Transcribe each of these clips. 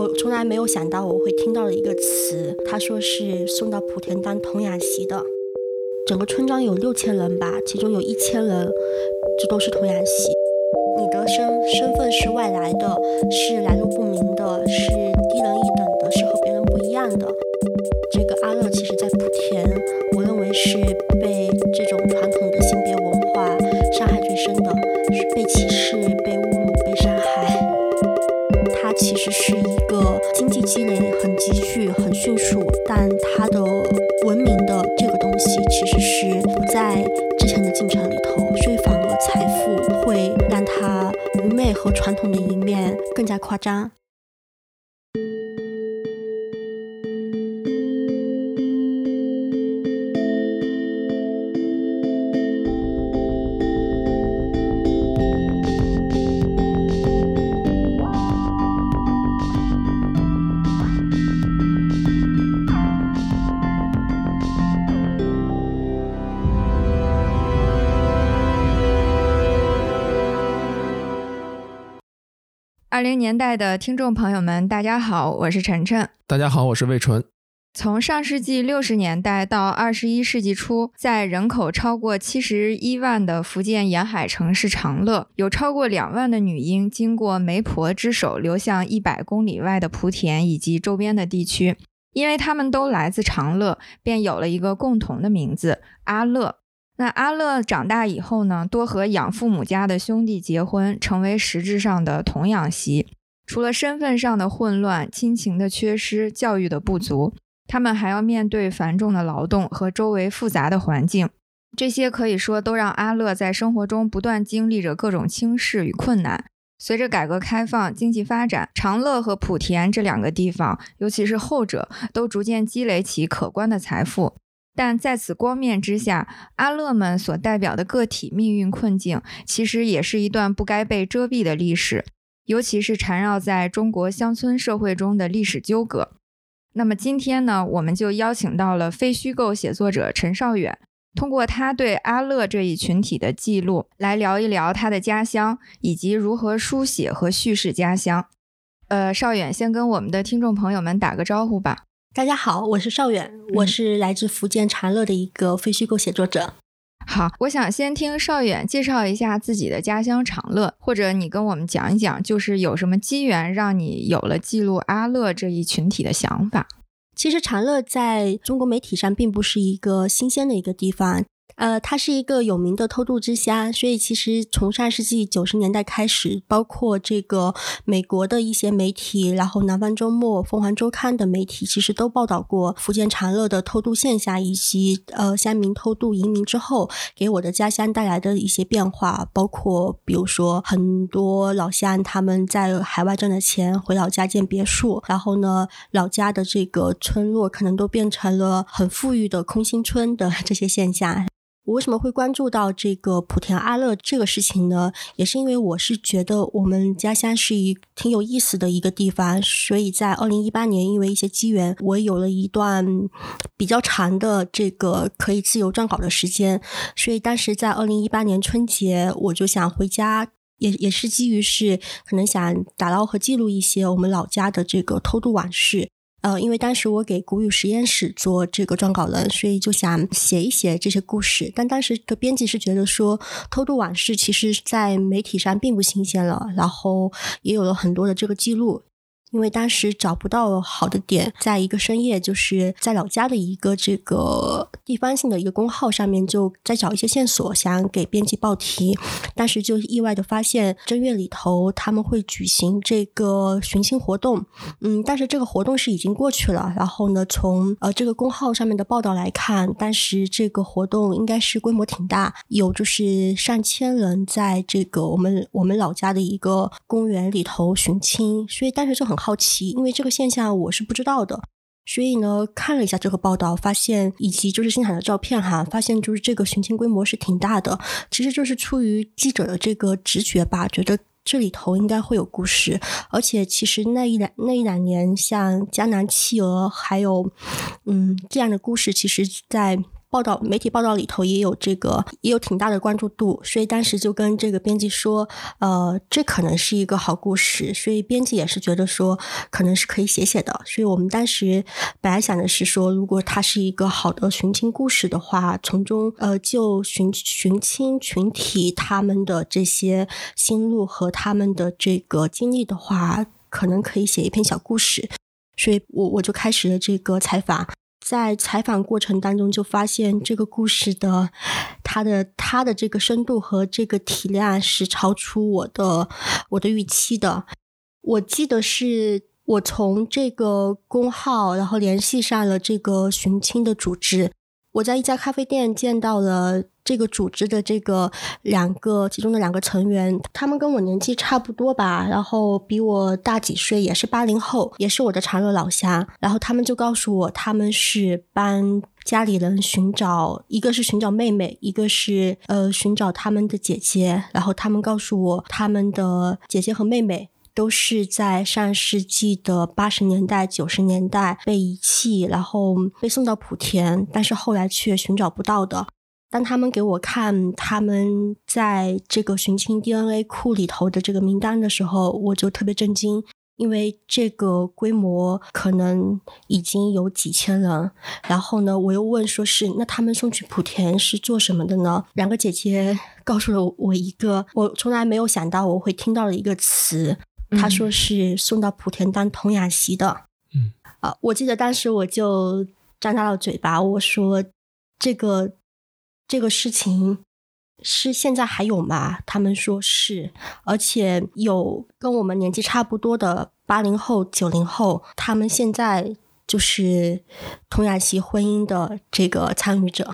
我从来没有想到我会听到的一个词，他说是送到莆田当童养媳的。整个村庄有六千人吧，其中有一千人，这都是童养媳。你的身身份是外来的，是来路不明的，是低人一等的，是和别人不一样的。积累很急剧、很迅速，但它的文明的这个东西其实是不在之前的进程里头，所以反而财富会让它愚昧和传统的一面更加夸张。二零年代的听众朋友们，大家好，我是晨晨。大家好，我是魏纯。从上世纪六十年代到二十一世纪初，在人口超过七十一万的福建沿海城市长乐，有超过两万的女婴经过媒婆之手流向一百公里外的莆田以及周边的地区，因为她们都来自长乐，便有了一个共同的名字——阿乐。那阿乐长大以后呢，多和养父母家的兄弟结婚，成为实质上的童养媳。除了身份上的混乱、亲情的缺失、教育的不足，他们还要面对繁重的劳动和周围复杂的环境。这些可以说都让阿乐在生活中不断经历着各种轻视与困难。随着改革开放、经济发展，长乐和莆田这两个地方，尤其是后者，都逐渐积累起可观的财富。但在此光面之下，阿乐们所代表的个体命运困境，其实也是一段不该被遮蔽的历史，尤其是缠绕在中国乡村社会中的历史纠葛。那么今天呢，我们就邀请到了非虚构写作者陈少远，通过他对阿乐这一群体的记录，来聊一聊他的家乡，以及如何书写和叙事家乡。呃，少远先跟我们的听众朋友们打个招呼吧。大家好，我是邵远，我是来自福建长乐的一个非虚构写作者。好，我想先听邵远介绍一下自己的家乡长乐，或者你跟我们讲一讲，就是有什么机缘让你有了记录阿乐这一群体的想法。其实长乐在中国媒体上并不是一个新鲜的一个地方。呃，它是一个有名的偷渡之乡，所以其实从上世纪九十年代开始，包括这个美国的一些媒体，然后南方周末、凤凰周刊的媒体，其实都报道过福建长乐的偷渡现象，以及呃乡民偷渡移民之后给我的家乡带来的一些变化，包括比如说很多老乡他们在海外挣的钱回老家建别墅，然后呢，老家的这个村落可能都变成了很富裕的空心村的这些现象。我为什么会关注到这个莆田阿乐这个事情呢？也是因为我是觉得我们家乡是一挺有意思的一个地方，所以在二零一八年，因为一些机缘，我有了一段比较长的这个可以自由撰稿的时间，所以当时在二零一八年春节，我就想回家，也也是基于是可能想打捞和记录一些我们老家的这个偷渡往事。呃，因为当时我给古语实验室做这个撰稿人，所以就想写一写这些故事。但当时的编辑是觉得说，偷渡往事其实在媒体上并不新鲜了，然后也有了很多的这个记录。因为当时找不到好的点，在一个深夜，就是在老家的一个这个地方性的一个公号上面，就在找一些线索，想给编辑报题。当时就意外的发现正月里头他们会举行这个寻亲活动，嗯，但是这个活动是已经过去了。然后呢，从呃这个公号上面的报道来看，当时这个活动应该是规模挺大，有就是上千人在这个我们我们老家的一个公园里头寻亲，所以当时就很。好奇，因为这个现象我是不知道的，所以呢，看了一下这个报道，发现以及就是现场的照片哈，发现就是这个寻亲规模是挺大的。其实就是出于记者的这个直觉吧，觉得这里头应该会有故事。而且其实那一两那一两年，像江南企鹅还有嗯这样的故事，其实在报道媒体报道里头也有这个，也有挺大的关注度，所以当时就跟这个编辑说，呃，这可能是一个好故事，所以编辑也是觉得说可能是可以写写的，所以我们当时本来想的是说，如果它是一个好的寻亲故事的话，从中呃就寻寻亲群体他们的这些心路和他们的这个经历的话，可能可以写一篇小故事，所以我我就开始了这个采访。在采访过程当中，就发现这个故事的它的它的这个深度和这个体量是超出我的我的预期的。我记得是我从这个公号，然后联系上了这个寻亲的组织。我在一家咖啡店见到了这个组织的这个两个其中的两个成员，他们跟我年纪差不多吧，然后比我大几岁，也是八零后，也是我的长乐老乡。然后他们就告诉我，他们是帮家里人寻找，一个是寻找妹妹，一个是呃寻找他们的姐姐。然后他们告诉我，他们的姐姐和妹妹。都是在上世纪的八十年代、九十年代被遗弃，然后被送到莆田，但是后来却寻找不到的。当他们给我看他们在这个寻亲 DNA 库里头的这个名单的时候，我就特别震惊，因为这个规模可能已经有几千人。然后呢，我又问说是那他们送去莆田是做什么的呢？两个姐姐告诉了我一个我从来没有想到我会听到的一个词。他说是送到莆田当童养媳的，嗯啊，我记得当时我就张大了嘴巴，我说这个这个事情是现在还有吗？他们说是，而且有跟我们年纪差不多的八零后、九零后，他们现在就是童养媳婚姻的这个参与者。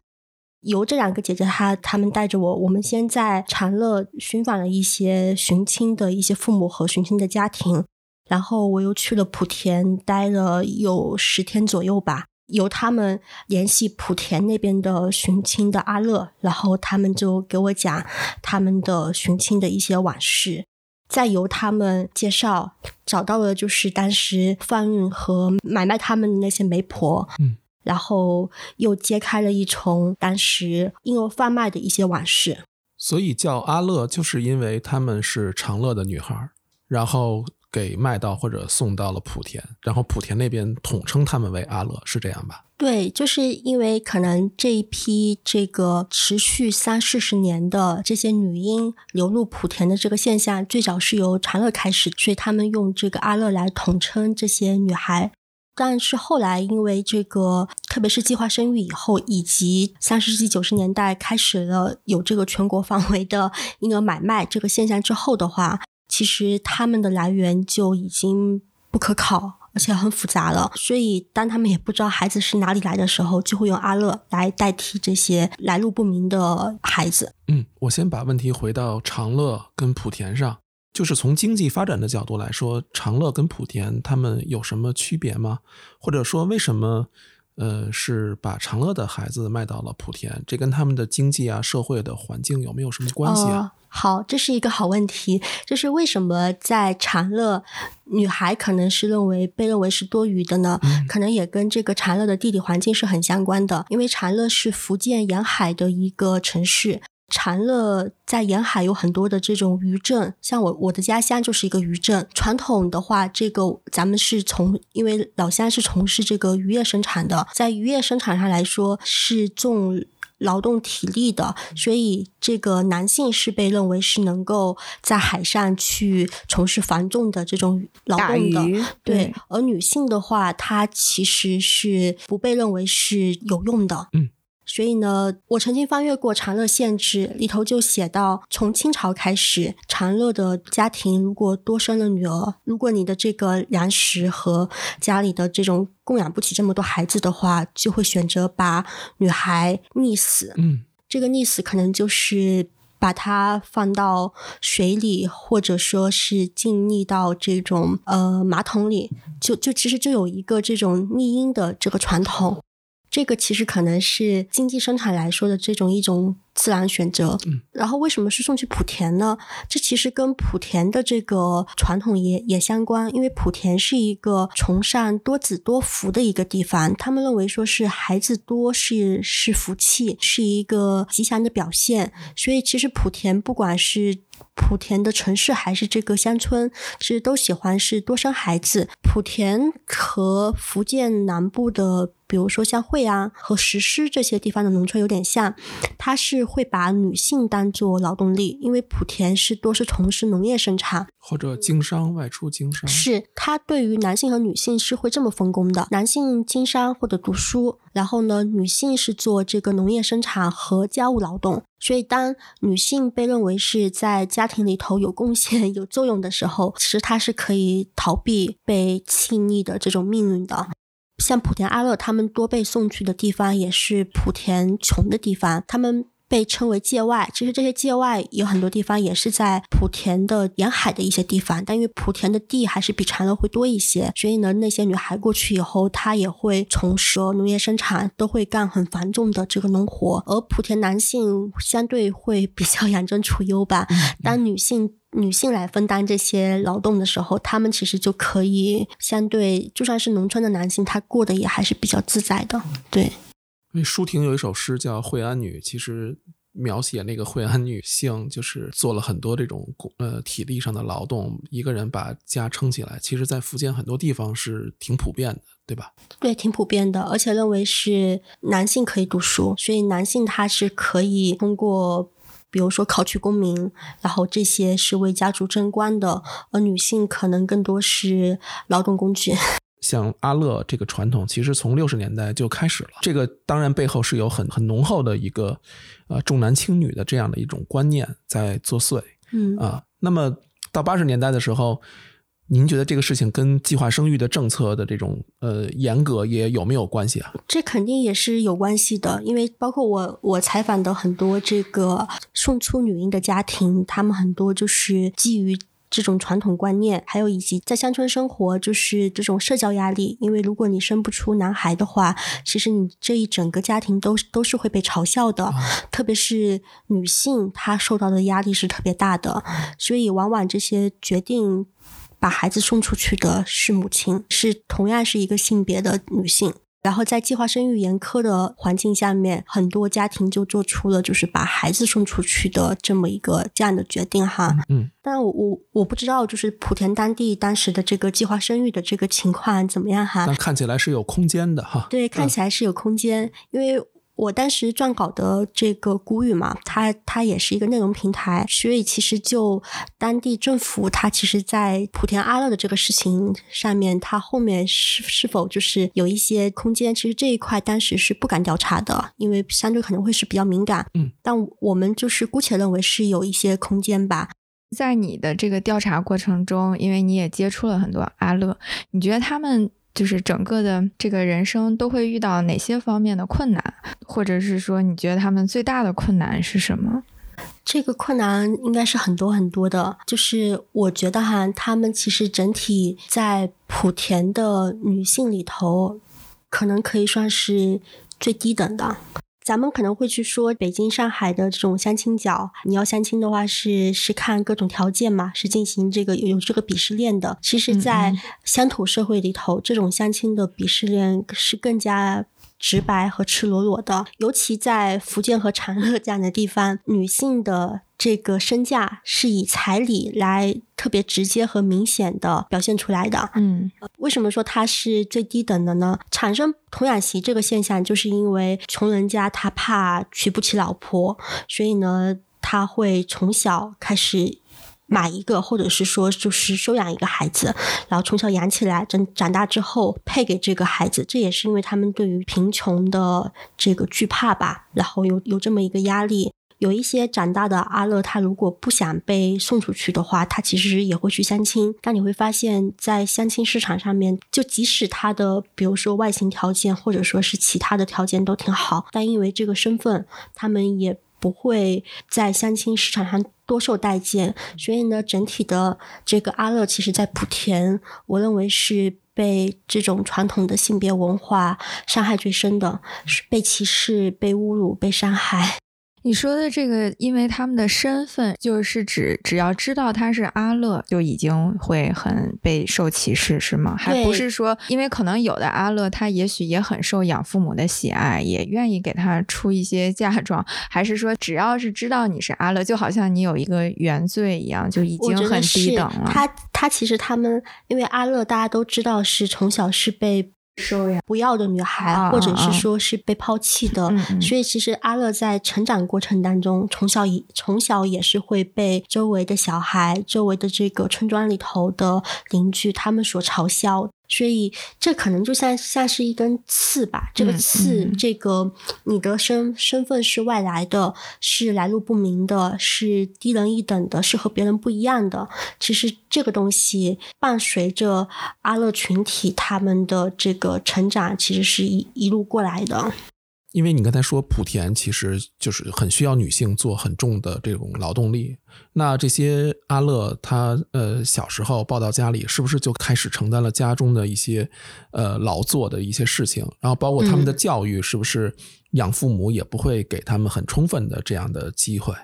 由这两个姐姐，她她们带着我，我们先在长乐寻访了一些寻亲的一些父母和寻亲的家庭，然后我又去了莆田，待了有十天左右吧。由他们联系莆田那边的寻亲的阿乐，然后他们就给我讲他们的寻亲的一些往事，再由他们介绍找到了就是当时贩运和买卖他们的那些媒婆，嗯。然后又揭开了一重当时婴儿贩卖的一些往事。所以叫阿乐，就是因为他们是长乐的女孩，然后给卖到或者送到了莆田，然后莆田那边统称他们为阿乐，是这样吧？对，就是因为可能这一批这个持续三四十年的这些女婴流入莆田的这个现象，最早是由长乐开始，所以他们用这个阿乐来统称这些女孩。但是后来，因为这个，特别是计划生育以后，以及三十世纪九十年代开始了有这个全国范围的婴儿买卖这个现象之后的话，其实他们的来源就已经不可考，而且很复杂了。所以，当他们也不知道孩子是哪里来的时候，就会用阿乐来代替这些来路不明的孩子。嗯，我先把问题回到长乐跟莆田上。就是从经济发展的角度来说，长乐跟莆田他们有什么区别吗？或者说，为什么呃是把长乐的孩子卖到了莆田？这跟他们的经济啊、社会的环境有没有什么关系啊？好，这是一个好问题。就是为什么在长乐，女孩可能是认为被认为是多余的呢？可能也跟这个长乐的地理环境是很相关的，因为长乐是福建沿海的一个城市。长乐在沿海有很多的这种渔镇，像我我的家乡就是一个渔镇。传统的话，这个咱们是从，因为老乡是从事这个渔业生产的，在渔业生产上来说是重劳动体力的，所以这个男性是被认为是能够在海上去从事繁重的这种劳动的，对。而女性的话，她其实是不被认为是有用的，嗯。所以呢，我曾经翻阅过长乐县志，里头就写到，从清朝开始，长乐的家庭如果多生了女儿，如果你的这个粮食和家里的这种供养不起这么多孩子的话，就会选择把女孩溺死。嗯，这个溺死可能就是把她放到水里，或者说是浸溺到这种呃马桶里，就就其实就有一个这种溺婴的这个传统。这个其实可能是经济生产来说的这种一种自然选择。嗯，然后为什么是送去莆田呢？这其实跟莆田的这个传统也也相关，因为莆田是一个崇尚多子多福的一个地方，他们认为说是孩子多是是福气，是一个吉祥的表现，所以其实莆田不管是莆田的城市还是这个乡村，其实都喜欢是多生孩子。莆田和福建南部的，比如说像惠安和石狮这些地方的农村有点像，它是会把女性当做劳动力，因为莆田是多是从事农业生产，或者经商外出经商，是它对于男性和女性是会这么分工的：男性经商或者读书，然后呢，女性是做这个农业生产和家务劳动。所以，当女性被认为是在家庭里头有贡献、有作用的时候，其实她是可以逃避被弃逆的这种命运的。像莆田阿乐他们多被送去的地方，也是莆田穷的地方，他们。被称为界外，其实这些界外有很多地方也是在莆田的沿海的一些地方，但因为莆田的地还是比长乐会多一些，所以呢，那些女孩过去以后，她也会从事农业生产，都会干很繁重的这个农活。而莆田男性相对会比较 养尊处优吧，当女性女性来分担这些劳动的时候，他们其实就可以相对，就算是农村的男性，他过得也还是比较自在的，对。因为舒婷有一首诗叫《惠安女》，其实描写那个惠安女性，就是做了很多这种呃体力上的劳动，一个人把家撑起来。其实，在福建很多地方是挺普遍的，对吧？对，挺普遍的，而且认为是男性可以读书，所以男性他是可以通过，比如说考取功名，然后这些是为家族争光的，而女性可能更多是劳动工具。像阿乐这个传统，其实从六十年代就开始了。这个当然背后是有很很浓厚的一个呃重男轻女的这样的一种观念在作祟。嗯啊，那么到八十年代的时候，您觉得这个事情跟计划生育的政策的这种呃严格也有没有关系啊？这肯定也是有关系的，因为包括我我采访的很多这个送出女婴的家庭，他们很多就是基于。这种传统观念，还有以及在乡村生活，就是这种社交压力。因为如果你生不出男孩的话，其实你这一整个家庭都都是会被嘲笑的。特别是女性，她受到的压力是特别大的。所以，往往这些决定把孩子送出去的是母亲，是同样是一个性别的女性。然后在计划生育严苛的环境下面，很多家庭就做出了就是把孩子送出去的这么一个这样的决定哈。嗯，但我我我不知道就是莆田当地当时的这个计划生育的这个情况怎么样哈。但看起来是有空间的哈。对，看起来是有空间，因为。我当时撰稿的这个古语嘛，它它也是一个内容平台，所以其实就当地政府，它其实，在莆田阿乐的这个事情上面，它后面是是否就是有一些空间？其实这一块当时是不敢调查的，因为相对可能会是比较敏感。嗯，但我们就是姑且认为是有一些空间吧。在你的这个调查过程中，因为你也接触了很多阿乐，你觉得他们？就是整个的这个人生都会遇到哪些方面的困难，或者是说你觉得他们最大的困难是什么？这个困难应该是很多很多的。就是我觉得哈，他们其实整体在莆田的女性里头，可能可以算是最低等的。咱们可能会去说北京、上海的这种相亲角，你要相亲的话是是看各种条件嘛，是进行这个有有这个鄙视链的。其实，在乡土社会里头，这种相亲的鄙视链是更加。直白和赤裸裸的，尤其在福建和长乐这样的地方，女性的这个身价是以彩礼来特别直接和明显的表现出来的。嗯，为什么说它是最低等的呢？产生童养媳这个现象，就是因为穷人家他怕娶不起老婆，所以呢，他会从小开始。买一个，或者是说就是收养一个孩子，然后从小养起来，长长大之后配给这个孩子，这也是因为他们对于贫穷的这个惧怕吧，然后有有这么一个压力。有一些长大的阿乐，他如果不想被送出去的话，他其实也会去相亲。但你会发现在相亲市场上面，就即使他的比如说外形条件或者说是其他的条件都挺好，但因为这个身份，他们也不会在相亲市场上。多受待见，所以呢，整体的这个阿乐，其实在莆田，我认为是被这种传统的性别文化伤害最深的，是被歧视、被侮辱、被伤害。你说的这个，因为他们的身份，就是指只要知道他是阿乐，就已经会很被受歧视，是吗？还不是说，因为可能有的阿乐他也许也很受养父母的喜爱，也愿意给他出一些嫁妆，还是说只要是知道你是阿乐，就好像你有一个原罪一样，就已经很低等了。他他其实他们，因为阿乐大家都知道是从小是被。收养不要的女孩，或者是说是被抛弃的，所以其实阿乐在成长过程当中，从小也从小也是会被周围的小孩、周围的这个村庄里头的邻居他们所嘲笑。所以这可能就像像是一根刺吧，这个刺，这个你的身身份是外来的，是来路不明的，是低人一等的，是和别人不一样的。其实这个东西伴随着阿乐群体他们的这个成长，其实是一一路过来的。因为你刚才说莆田其实就是很需要女性做很重的这种劳动力，那这些阿乐他呃小时候抱到家里，是不是就开始承担了家中的一些呃劳作的一些事情？然后包括他们的教育，是不是？养父母也不会给他们很充分的这样的机会，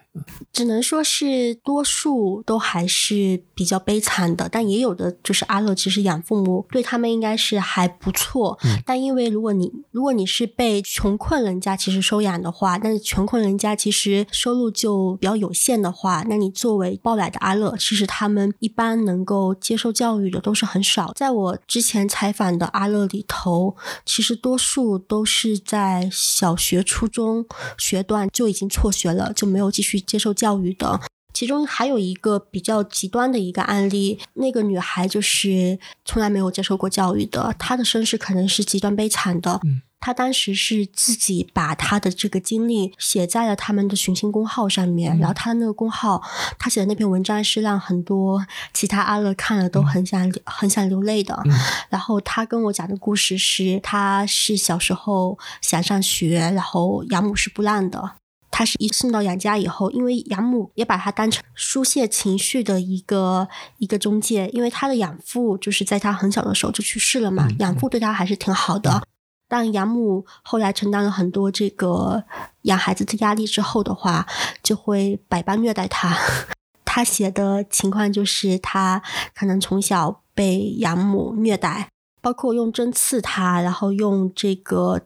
只能说是多数都还是比较悲惨的，但也有的就是阿乐，其实养父母对他们应该是还不错。但因为如果你如果你是被穷困人家其实收养的话，但是穷困人家其实收入就比较有限的话，那你作为抱来的阿乐，其实他们一般能够接受教育的都是很少。在我之前采访的阿乐里头，其实多数都是在小。学初中学段就已经辍学了，就没有继续接受教育的。其中还有一个比较极端的一个案例，那个女孩就是从来没有接受过教育的，她的身世可能是极端悲惨的。她当时是自己把她的这个经历写在了他们的寻亲公号上面，然后她的那个公号，她写的那篇文章是让很多其他阿乐看了都很想很想流泪的。然后她跟我讲的故事是，她是小时候想上学，然后养母是不让的。他是一送到养家以后，因为养母也把他当成疏泄情绪的一个一个中介，因为他的养父就是在他很小的时候就去世了嘛，养父对他还是挺好的。但养母后来承担了很多这个养孩子的压力之后的话，就会百般虐待他。他写的情况就是他可能从小被养母虐待，包括用针刺他，然后用这个。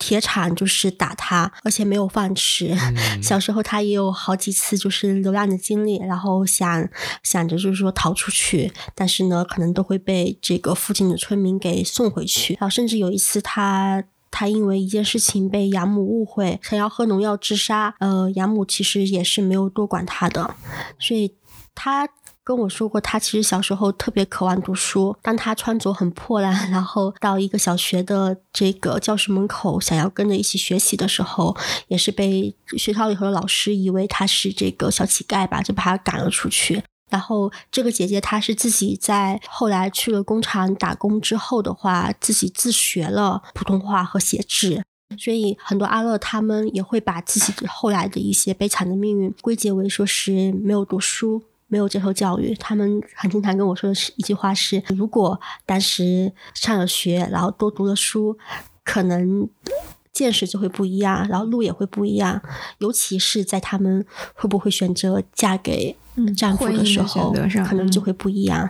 铁铲就是打他，而且没有饭吃。小时候他也有好几次就是流浪的经历，然后想想着就是说逃出去，但是呢，可能都会被这个附近的村民给送回去。然后甚至有一次，他他因为一件事情被养母误会，想要喝农药自杀。呃，养母其实也是没有多管他的，所以他。跟我说过，他其实小时候特别渴望读书。当他穿着很破烂，然后到一个小学的这个教室门口，想要跟着一起学习的时候，也是被学校里头的老师以为他是这个小乞丐吧，就把他赶了出去。然后这个姐姐她是自己在后来去了工厂打工之后的话，自己自学了普通话和写字。所以很多阿乐他们也会把自己后来的一些悲惨的命运归结为说是没有读书。没有接受教育，他们很经常跟我说的是一句话是：如果当时上了学，然后多读了书，可能见识就会不一样，然后路也会不一样。尤其是在他们会不会选择嫁给丈夫的时候，可能就会不一样。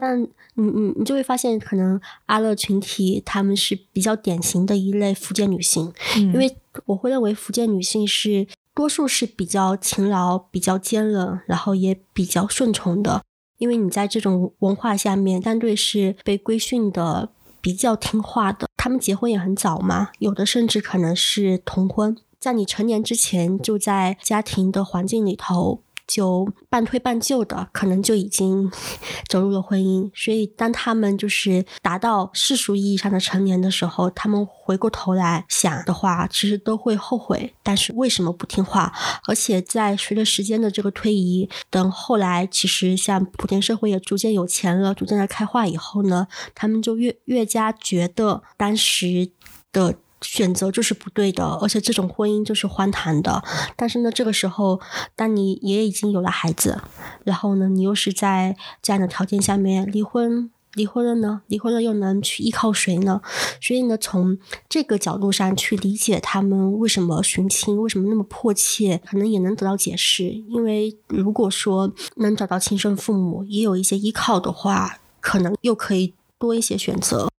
但你你你就会发现，可能阿乐群体他们是比较典型的一类福建女性，因为我会认为福建女性是。多数是比较勤劳、比较坚韧，然后也比较顺从的。因为你在这种文化下面，单对是被规训的，比较听话的。他们结婚也很早嘛，有的甚至可能是童婚，在你成年之前就在家庭的环境里头。就半推半就的，可能就已经 走入了婚姻。所以，当他们就是达到世俗意义上的成年的时候，他们回过头来想的话，其实都会后悔。但是为什么不听话？而且在随着时间的这个推移，等后来其实像莆田社会也逐渐有钱了，逐渐的开化以后呢，他们就越越加觉得当时的。选择就是不对的，而且这种婚姻就是荒唐的。但是呢，这个时候，当你也已经有了孩子，然后呢，你又是在这样的条件下面离婚。离婚了呢？离婚了又能去依靠谁呢？所以呢，从这个角度上去理解他们为什么寻亲，为什么那么迫切，可能也能得到解释。因为如果说能找到亲生父母，也有一些依靠的话，可能又可以多一些选择。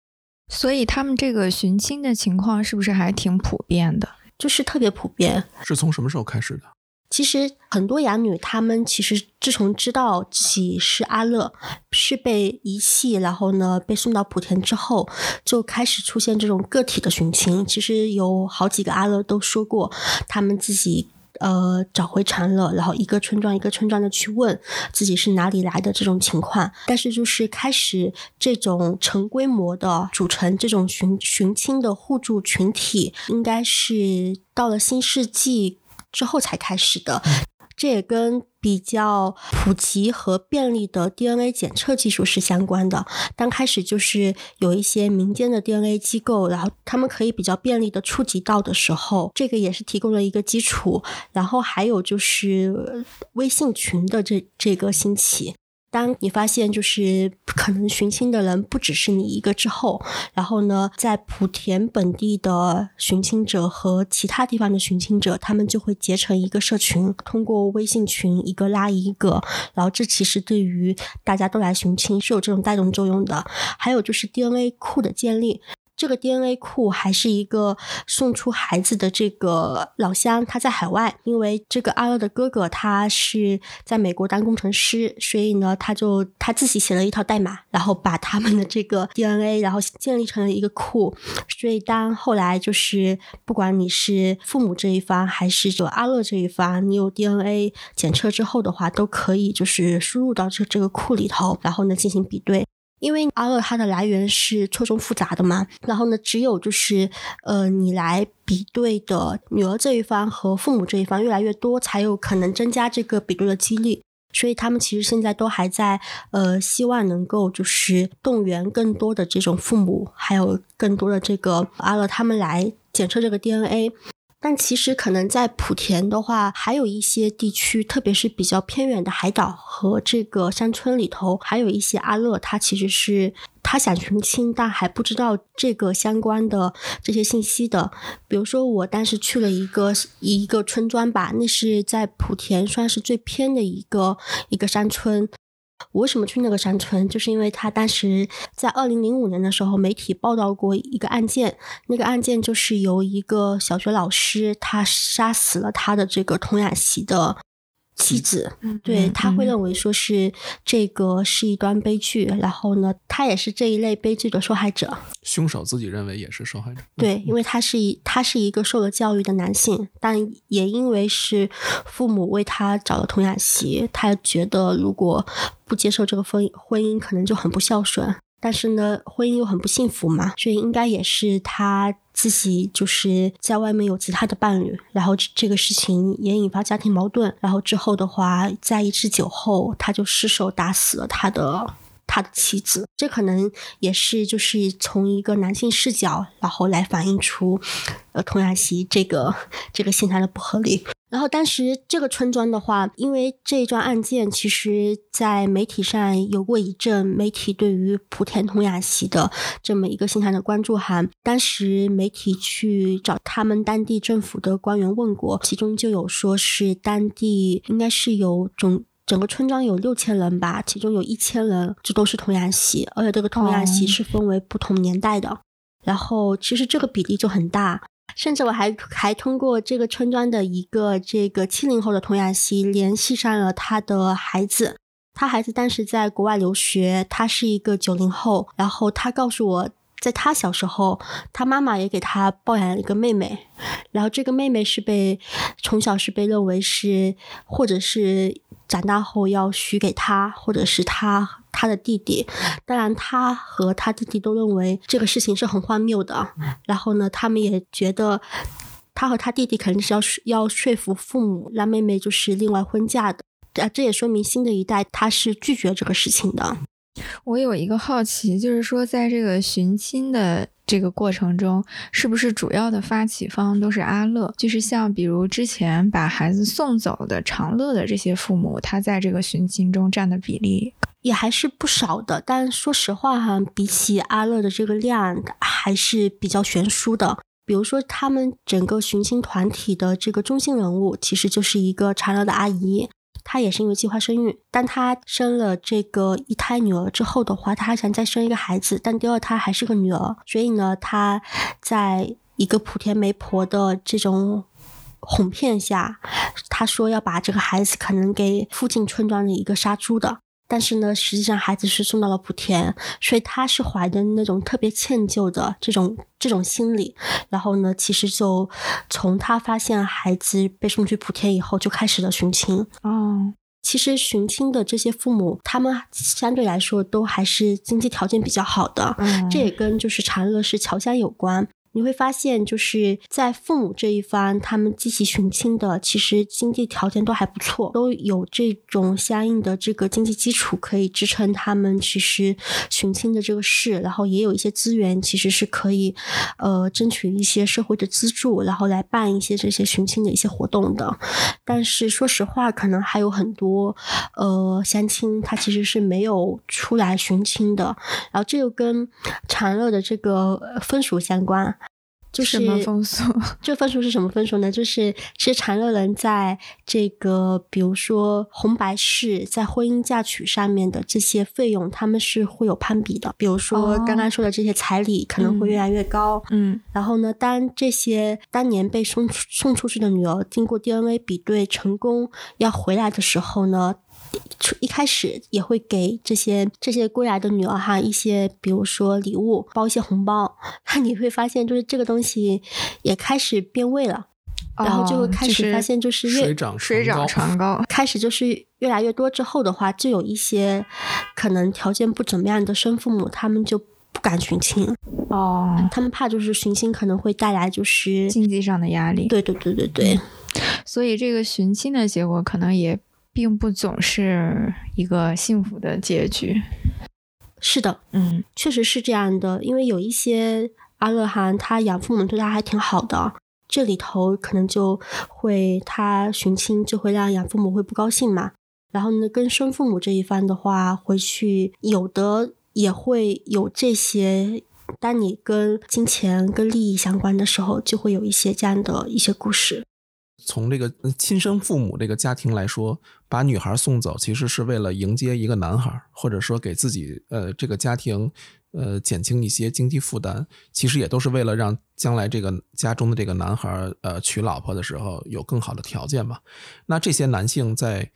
所以他们这个寻亲的情况是不是还挺普遍的？就是特别普遍。是从什么时候开始的？其实很多养女，她们其实自从知道自己是阿乐，是被遗弃，然后呢被送到莆田之后，就开始出现这种个体的寻亲。其实有好几个阿乐都说过，他们自己呃找回长乐，然后一个村庄一个村庄的去问自己是哪里来的这种情况。但是就是开始这种成规模的组成这种寻寻亲的互助群体，应该是到了新世纪。之后才开始的，这也跟比较普及和便利的 DNA 检测技术是相关的。刚开始就是有一些民间的 DNA 机构，然后他们可以比较便利的触及到的时候，这个也是提供了一个基础。然后还有就是微信群的这这个兴起。当你发现就是可能寻亲的人不只是你一个之后，然后呢，在莆田本地的寻亲者和其他地方的寻亲者，他们就会结成一个社群，通过微信群一个拉一个，然后这其实对于大家都来寻亲是有这种带动作用的。还有就是 DNA 库的建立。这个 DNA 库还是一个送出孩子的这个老乡，他在海外，因为这个阿乐的哥哥他是在美国当工程师，所以呢，他就他自己写了一套代码，然后把他们的这个 DNA，然后建立成了一个库。所以当后来就是不管你是父母这一方还是就阿乐这一方，你有 DNA 检测之后的话，都可以就是输入到这这个库里头，然后呢进行比对。因为阿乐它的来源是错综复杂的嘛，然后呢，只有就是呃，你来比对的女儿这一方和父母这一方越来越多，才有可能增加这个比对的几率。所以他们其实现在都还在呃，希望能够就是动员更多的这种父母，还有更多的这个阿乐他们来检测这个 DNA。但其实可能在莆田的话，还有一些地区，特别是比较偏远的海岛和这个山村里头，还有一些阿乐，他其实是他想寻亲，但还不知道这个相关的这些信息的。比如说，我当时去了一个一个村庄吧，那是在莆田算是最偏的一个一个山村。我为什么去那个山村？就是因为他当时在二零零五年的时候，媒体报道过一个案件。那个案件就是由一个小学老师，他杀死了他的这个童养媳的。妻子，对他会认为说是这个是一段悲剧，然后呢，他也是这一类悲剧的受害者。凶手自己认为也是受害者。对，因为他是一他是一个受了教育的男性，但也因为是父母为他找了童养媳，他觉得如果不接受这个婚婚姻，可能就很不孝顺。但是呢，婚姻又很不幸福嘛，所以应该也是他。自己就是在外面有其他的伴侣，然后这个事情也引发家庭矛盾，然后之后的话，在一次酒后，他就失手打死了他的他的妻子。这可能也是就是从一个男性视角，然后来反映出呃童养媳这个这个现象的不合理。然后当时这个村庄的话，因为这一桩案件，其实在媒体上有过一阵媒体对于莆田童养媳的这么一个现象的关注函。当时媒体去找他们当地政府的官员问过，其中就有说是当地应该是有总整个村庄有六千人吧，其中有一千人这都是童养媳，而且这个童养媳是分为不同年代的。然后其实这个比例就很大。甚至我还还通过这个村庄的一个这个七零后的童养媳联系上了他的孩子，他孩子当时在国外留学，他是一个九零后，然后他告诉我，在他小时候，他妈妈也给他抱养了一个妹妹，然后这个妹妹是被从小是被认为是或者是长大后要许给他，或者是他。他的弟弟，当然他和他弟弟都认为这个事情是很荒谬的。然后呢，他们也觉得他和他弟弟肯定是要要说服父母让妹妹就是另外婚嫁的。啊，这也说明新的一代他是拒绝这个事情的。我有一个好奇，就是说在这个寻亲的。这个过程中，是不是主要的发起方都是阿乐？就是像比如之前把孩子送走的长乐的这些父母，他在这个寻亲中占的比例也还是不少的。但说实话哈，比起阿乐的这个量，还是比较悬殊的。比如说，他们整个寻亲团体的这个中心人物，其实就是一个长乐的阿姨。她也是因为计划生育，但她生了这个一胎女儿之后的话，她还想再生一个孩子，但第二胎还是个女儿。所以呢，她在一个莆田媒婆的这种哄骗下，她说要把这个孩子可能给附近村庄的一个杀猪的。但是呢，实际上孩子是送到了莆田，所以他是怀着那种特别歉疚的这种这种心理。然后呢，其实就从他发现孩子被送去莆田以后，就开始了寻亲。哦，其实寻亲的这些父母，他们相对来说都还是经济条件比较好的，这也跟就是长乐市侨乡有关。你会发现，就是在父母这一方，他们积极寻亲的，其实经济条件都还不错，都有这种相应的这个经济基础可以支撑他们其实寻亲的这个事，然后也有一些资源，其实是可以呃争取一些社会的资助，然后来办一些这些寻亲的一些活动的。但是说实话，可能还有很多呃相亲，他其实是没有出来寻亲的，然后这又跟长乐的这个风俗相关。就是什么风俗？这风俗是什么风俗呢？就是其实长乐人在这个，比如说红白事，在婚姻嫁娶上面的这些费用，他们是会有攀比的。比如说刚刚说的这些彩礼可能会越来越高。嗯。然后呢，当这些当年被送送出去的女儿经过 DNA 比对成功要回来的时候呢？一开始也会给这些这些归来的女儿哈一些，比如说礼物，包一些红包。那你会发现，就是这个东西也开始变味了，然后就会开始发现，就是水涨水涨船高，开始就是越来越多之后的话，就有一些可能条件不怎么样的生父母，他们就不敢寻亲哦，他们怕就是寻亲可能会带来就是经济上的压力。对对对对对，所以这个寻亲的结果可能也。并不总是一个幸福的结局。是的，嗯，确实是这样的。因为有一些阿勒汗，他养父母对他还挺好的，这里头可能就会他寻亲就会让养父母会不高兴嘛。然后呢，跟生父母这一方的话，回去有的也会有这些。当你跟金钱、跟利益相关的时候，就会有一些这样的一些故事。从这个亲生父母这个家庭来说，把女孩送走，其实是为了迎接一个男孩，或者说给自己呃这个家庭呃减轻一些经济负担，其实也都是为了让将来这个家中的这个男孩呃娶老婆的时候有更好的条件嘛。那这些男性在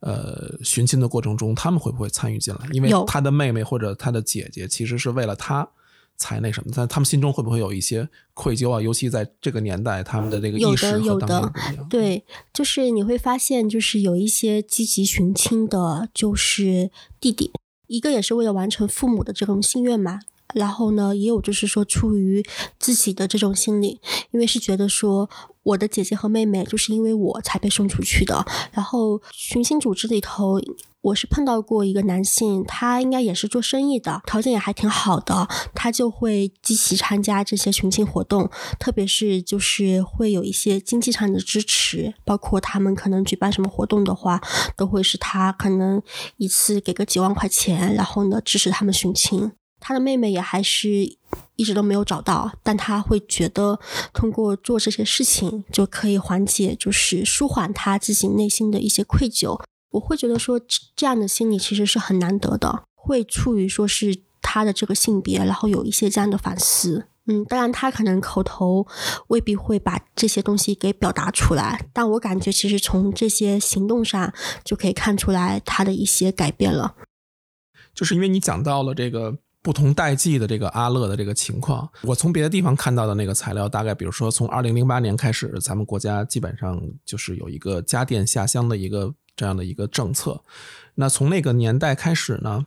呃寻亲的过程中，他们会不会参与进来？因为他的妹妹或者他的姐姐，其实是为了他。才那什么，但他们心中会不会有一些愧疚啊？尤其在这个年代，他们的这个意识和当年不一样。对，就是你会发现，就是有一些积极寻亲的，就是弟弟，一个也是为了完成父母的这种心愿嘛。然后呢，也有就是说出于自己的这种心理，因为是觉得说我的姐姐和妹妹就是因为我才被送出去的。然后寻亲组织里头。我是碰到过一个男性，他应该也是做生意的，条件也还挺好的，他就会积极参加这些寻亲活动，特别是就是会有一些经济上的支持，包括他们可能举办什么活动的话，都会是他可能一次给个几万块钱，然后呢支持他们寻亲。他的妹妹也还是一直都没有找到，但他会觉得通过做这些事情就可以缓解，就是舒缓他自己内心的一些愧疚。我会觉得说这样的心理其实是很难得的，会出于说是他的这个性别，然后有一些这样的反思。嗯，当然他可能口头未必会把这些东西给表达出来，但我感觉其实从这些行动上就可以看出来他的一些改变了。就是因为你讲到了这个不同代际的这个阿乐的这个情况，我从别的地方看到的那个材料，大概比如说从二零零八年开始，咱们国家基本上就是有一个家电下乡的一个。这样的一个政策，那从那个年代开始呢，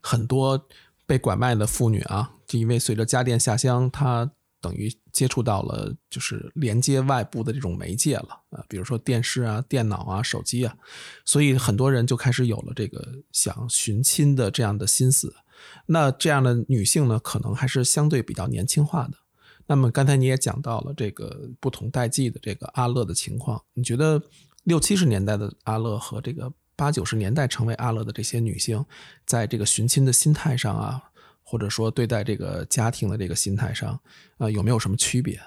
很多被拐卖的妇女啊，就因为随着家电下乡，她等于接触到了就是连接外部的这种媒介了啊，比如说电视啊、电脑啊、手机啊，所以很多人就开始有了这个想寻亲的这样的心思。那这样的女性呢，可能还是相对比较年轻化的。那么刚才你也讲到了这个不同代际的这个阿乐的情况，你觉得六七十年代的阿乐和这个八九十年代成为阿乐的这些女性，在这个寻亲的心态上啊，或者说对待这个家庭的这个心态上，呃，有没有什么区别？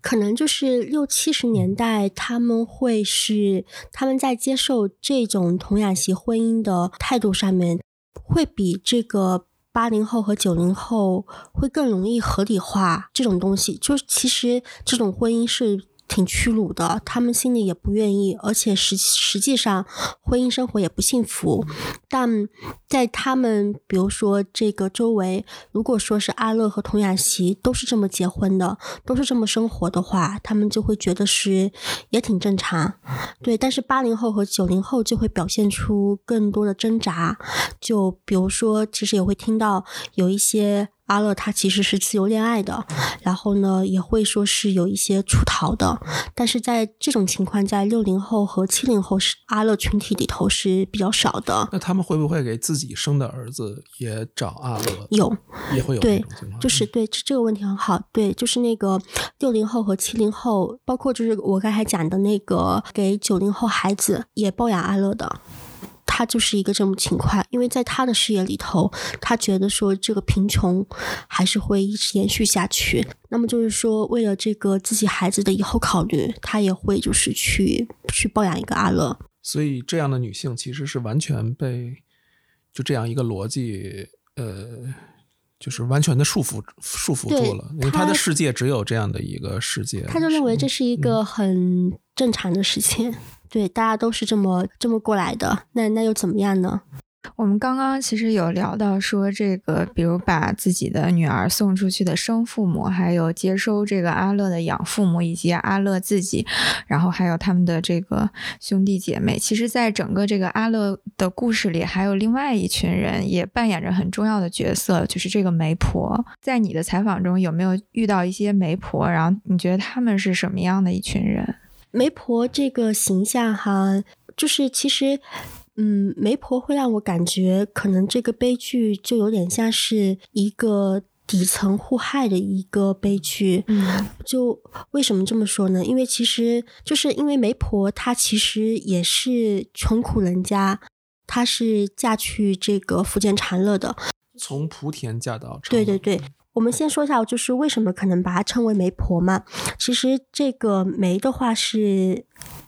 可能就是六七十年代，他们会是他们在接受这种童养媳婚姻的态度上面，会比这个八零后和九零后会更容易合理化这种东西。就是其实这种婚姻是。挺屈辱的，他们心里也不愿意，而且实实际上婚姻生活也不幸福。但在他们，比如说这个周围，如果说是阿乐和童雅媳都是这么结婚的，都是这么生活的话，他们就会觉得是也挺正常。对，但是八零后和九零后就会表现出更多的挣扎。就比如说，其实也会听到有一些。阿乐他其实是自由恋爱的，然后呢也会说是有一些出逃的，但是在这种情况，在六零后和七零后是阿乐群体里头是比较少的。那他们会不会给自己生的儿子也找阿乐？有，也会有对，就是对这个问题很好。对，就是那个六零后和七零后，包括就是我刚才讲的那个给九零后孩子也包养阿乐的。他就是一个这种情况，因为在他的视野里头，他觉得说这个贫穷还是会一直延续下去。那么就是说，为了这个自己孩子的以后考虑，他也会就是去去抱养一个阿乐。所以这样的女性其实是完全被就这样一个逻辑，呃，就是完全的束缚束缚住了，因为他的世界只有这样的一个世界。他就认为这是一个很正常的事情。对，大家都是这么这么过来的，那那又怎么样呢？我们刚刚其实有聊到说，这个比如把自己的女儿送出去的生父母，还有接收这个阿乐的养父母，以及阿乐自己，然后还有他们的这个兄弟姐妹。其实，在整个这个阿乐的故事里，还有另外一群人也扮演着很重要的角色，就是这个媒婆。在你的采访中，有没有遇到一些媒婆？然后你觉得他们是什么样的一群人？媒婆这个形象哈，就是其实，嗯，媒婆会让我感觉，可能这个悲剧就有点像是一个底层互害的一个悲剧。嗯，就为什么这么说呢？因为其实就是因为媒婆她其实也是穷苦人家，她是嫁去这个福建长乐的，从莆田嫁到对对对。我们先说一下，就是为什么可能把它称为媒婆嘛？其实这个媒的话是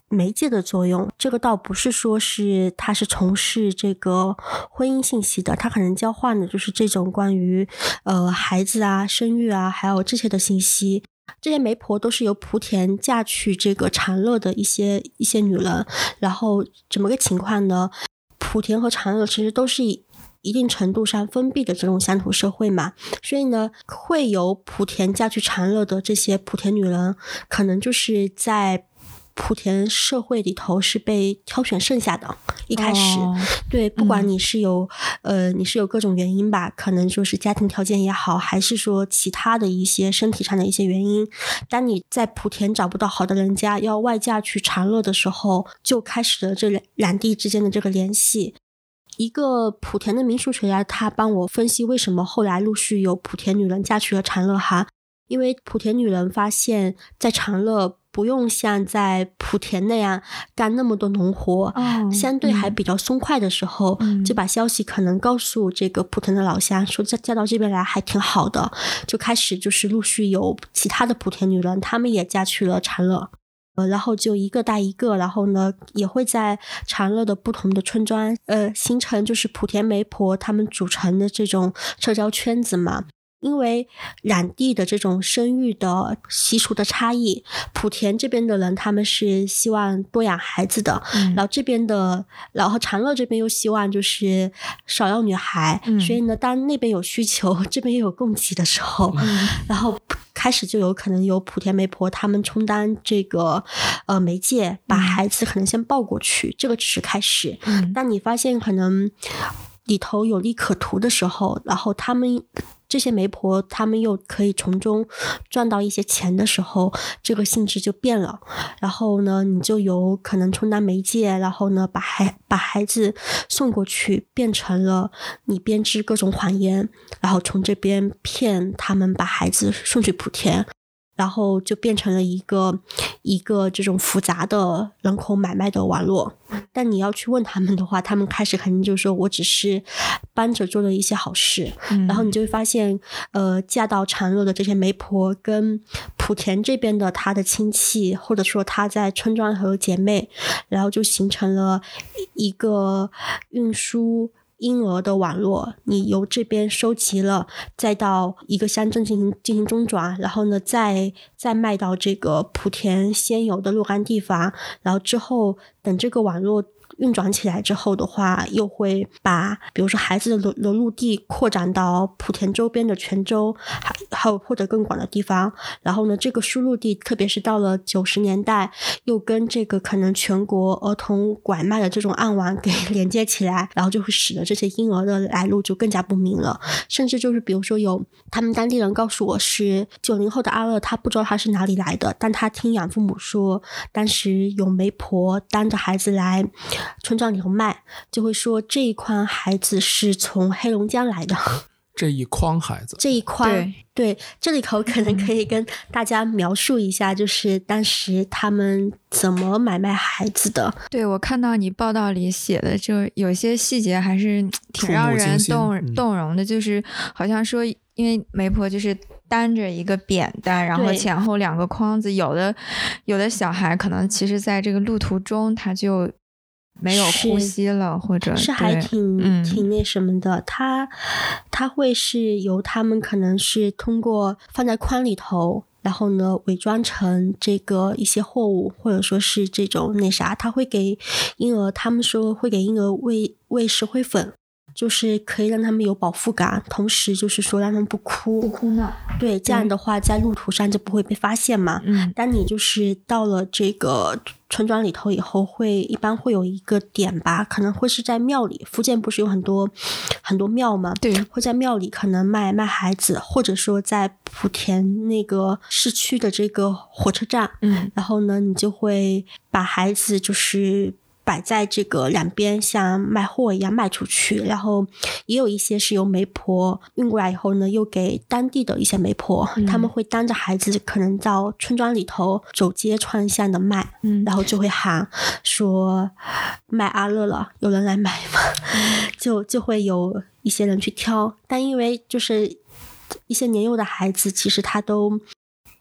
媒介的作用，这个倒不是说是他是从事这个婚姻信息的，他可能交换的就是这种关于呃孩子啊、生育啊，还有这些的信息。这些媒婆都是由莆田嫁去这个长乐的一些一些女人，然后怎么个情况呢？莆田和长乐其实都是以。一定程度上封闭的这种乡土社会嘛，所以呢，会有莆田嫁去长乐的这些莆田女人，可能就是在莆田社会里头是被挑选剩下的。一开始，对，不管你是有呃，你是有各种原因吧，可能就是家庭条件也好，还是说其他的一些身体上的一些原因，当你在莆田找不到好的人家，要外嫁去长乐的时候，就开始了这两两地之间的这个联系。一个莆田的民俗学家，他帮我分析为什么后来陆续有莆田女人嫁去了长乐哈，因为莆田女人发现，在长乐不用像在莆田那样干那么多农活，相对还比较松快的时候，就把消息可能告诉这个莆田的老乡，说嫁嫁到这边来还挺好的，就开始就是陆续有其他的莆田女人，她们也嫁去了长乐。呃，然后就一个带一个，然后呢，也会在长乐的不同的村庄，呃，形成就是莆田媒婆他们组成的这种社交圈子嘛。因为染地的这种生育的习俗的差异，莆田这边的人他们是希望多养孩子的，然后这边的，然后长乐这边又希望就是少要女孩，所以呢，当那边有需求，这边又有供给的时候，然后开始就有可能有莆田媒婆他们充当这个呃媒介，把孩子可能先抱过去，这个只是开始。但你发现可能里头有利可图的时候，然后他们。这些媒婆他们又可以从中赚到一些钱的时候，这个性质就变了。然后呢，你就有可能充当媒介，然后呢，把孩把孩子送过去，变成了你编织各种谎言，然后从这边骗他们把孩子送去莆田。然后就变成了一个一个这种复杂的人口买卖的网络。但你要去问他们的话，他们开始肯定就是说我只是帮着做了一些好事。然后你就会发现，呃，嫁到长乐的这些媒婆跟莆田这边的她的亲戚，或者说她在村庄和姐妹，然后就形成了一个运输。婴儿的网络，你由这边收集了，再到一个乡镇进行进行中转，然后呢，再再卖到这个莆田现有的若干地方，然后之后等这个网络。运转起来之后的话，又会把比如说孩子的流流入地扩展到莆田周边的泉州，还还有或者更广的地方。然后呢，这个输入地，特别是到了九十年代，又跟这个可能全国儿童拐卖的这种暗网给连接起来，然后就会使得这些婴儿的来路就更加不明了。甚至就是比如说有他们当地人告诉我是九零后的阿乐，他不知道他是哪里来的，但他听养父母说，当时有媒婆当着孩子来。村庄里头卖，就会说这一筐孩子是从黑龙江来的。这一筐孩子，这一筐对，这里头可能可以跟大家描述一下，就是当时他们怎么买卖孩子的。对我看到你报道里写的，就有些细节还是挺让人动动容的，就是好像说，因为媒婆就是担着一个扁担，然后前后两个筐子，有的有的小孩可能其实在这个路途中他就。没有呼吸了，或者是还挺挺那什么的。他他会是由他们可能是通过放在筐里头，然后呢伪装成这个一些货物，或者说是这种那啥。他会给婴儿，他们说会给婴儿喂喂石灰粉。就是可以让他们有饱腹感，同时就是说让他们不哭，不哭闹。对，这样的话在路途上就不会被发现嘛。嗯。当你就是到了这个村庄里头以后，会一般会有一个点吧，可能会是在庙里。福建不是有很多很多庙吗？对。会在庙里可能卖卖孩子，或者说在莆田那个市区的这个火车站。嗯。然后呢，你就会把孩子就是。摆在这个两边，像卖货一样卖出去，然后也有一些是由媒婆运过来以后呢，又给当地的一些媒婆，他们会当着孩子，可能到村庄里头走街串巷的卖，然后就会喊说卖阿乐了，有人来买吗？就就会有一些人去挑，但因为就是一些年幼的孩子，其实他都。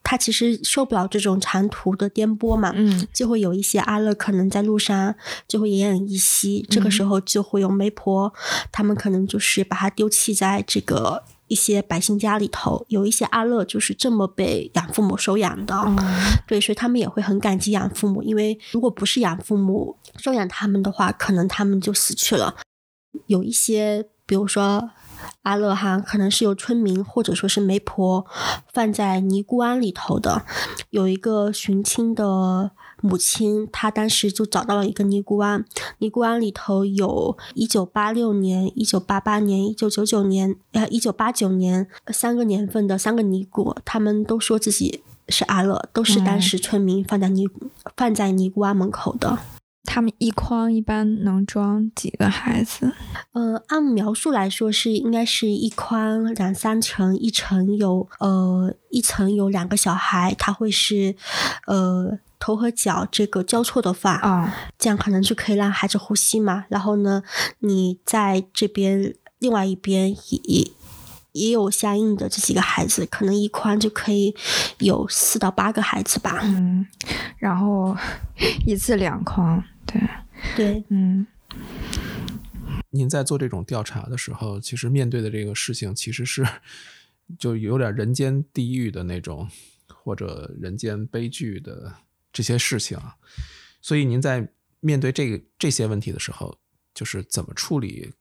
他其实受不了这种长途的颠簸嘛，嗯，就会有一些阿乐可能在路上就会奄奄一息，这个时候就会有媒婆，他们可能就是把他丢弃在这个一些百姓家里头，有一些阿乐就是这么被养父母收养的，对，所以他们也会很感激养父母，因为如果不是养父母收养他们的话，可能他们就死去了。有一些，比如说。阿乐哈可能是由村民或者说是媒婆放在尼姑庵里头的。有一个寻亲的母亲，她当时就找到了一个尼姑庵。尼姑庵里头有一九八六年、一九八八年、一九九九年、呃一九八九年三个年份的三个尼姑，他们都说自己是阿乐，都是当时村民放在尼放在尼姑庵门口的。他们一筐一般能装几个孩子？呃，按描述来说是应该是一筐两三层，一层有呃一层有两个小孩，他会是呃头和脚这个交错的放啊，这样可能就可以让孩子呼吸嘛。然后呢，你在这边另外一边也也有相应的这几个孩子，可能一筐就可以有四到八个孩子吧。嗯，然后 一次两筐。对。对，嗯，您在做这种调查的时候，其实面对的这个事情，其实是 就有点人间地狱的那种，或者人间悲剧的这些事情啊。所以您在面对这个这些问题的时候，就是怎么处理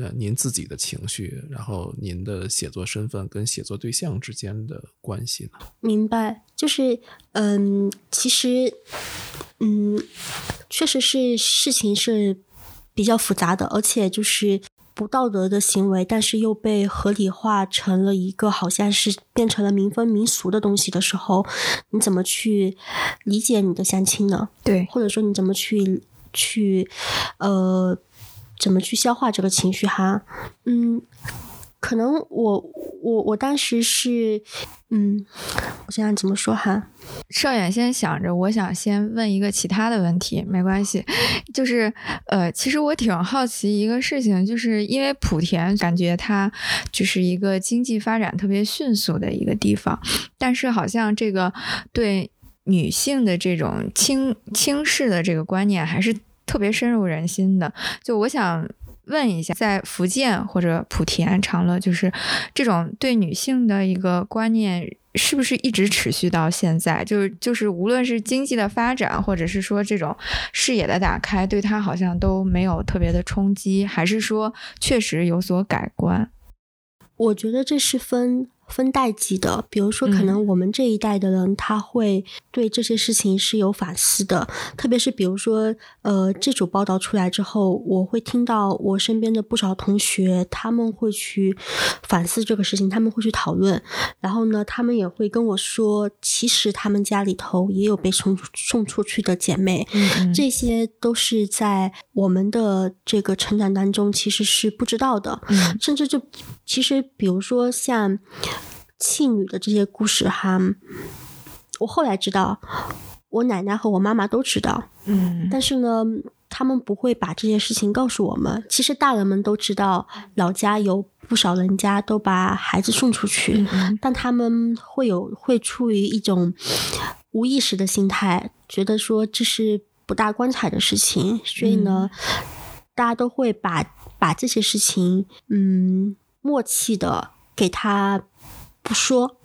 呃您自己的情绪，然后您的写作身份跟写作对象之间的关系呢？明白，就是嗯，其实嗯。确实是事情是比较复杂的，而且就是不道德的行为，但是又被合理化成了一个好像是变成了民风民俗的东西的时候，你怎么去理解你的相亲呢？对，或者说你怎么去去呃怎么去消化这个情绪哈？嗯，可能我我我当时是嗯，我想想怎么说哈？邵远先想着，我想先问一个其他的问题，没关系。就是呃，其实我挺好奇一个事情，就是因为莆田感觉它就是一个经济发展特别迅速的一个地方，但是好像这个对女性的这种轻轻视的这个观念还是特别深入人心的。就我想。问一下，在福建或者莆田、长乐，就是这种对女性的一个观念，是不是一直持续到现在？就是就是，无论是经济的发展，或者是说这种视野的打开，对他好像都没有特别的冲击，还是说确实有所改观？我觉得这是分。分代际的，比如说，可能我们这一代的人，他会对这些事情是有反思的。特别是比如说，呃，这组报道出来之后，我会听到我身边的不少同学，他们会去反思这个事情，他们会去讨论。然后呢，他们也会跟我说，其实他们家里头也有被送送出去的姐妹。这些都是在我们的这个成长当中，其实是不知道的。甚至就其实，比如说像。弃女的这些故事哈，我后来知道，我奶奶和我妈妈都知道，嗯，但是呢，他们不会把这些事情告诉我们。其实大人们都知道，老家有不少人家都把孩子送出去，但他们会有会出于一种无意识的心态，觉得说这是不大光彩的事情，所以呢，大家都会把把这些事情，嗯，默契的给他。不说，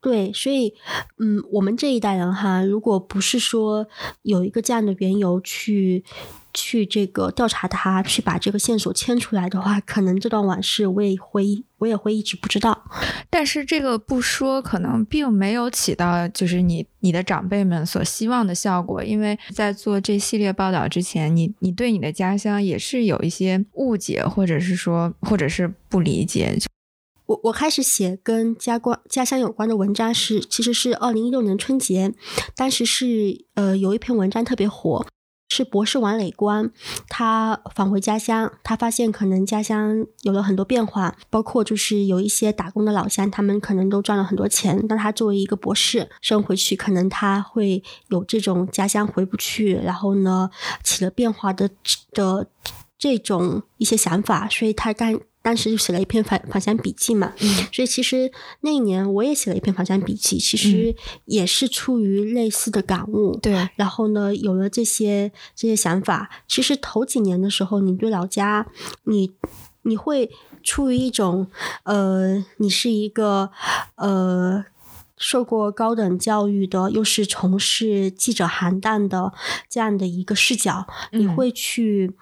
对，所以，嗯，我们这一代人哈，如果不是说有一个这样的缘由去去这个调查他，去把这个线索牵出来的话，可能这段往事我也会我也会一直不知道。但是这个不说，可能并没有起到就是你你的长辈们所希望的效果，因为在做这系列报道之前，你你对你的家乡也是有一些误解，或者是说，或者是不理解。我我开始写跟家关家乡有关的文章是，其实是二零一六年春节，当时是呃有一篇文章特别火，是博士王磊关，他返回家乡，他发现可能家乡有了很多变化，包括就是有一些打工的老乡，他们可能都赚了很多钱，但他作为一个博士生回去，可能他会有这种家乡回不去，然后呢起了变化的的这种一些想法，所以他干。当时就写了一篇访访乡笔记嘛，所以其实那一年我也写了一篇访乡笔记，其实也是出于类似的感悟。对，然后呢，有了这些这些想法，其实头几年的时候，你对老家，你你会出于一种呃，你是一个呃。受过高等教育的，又是从事记者行当的这样的一个视角，你会去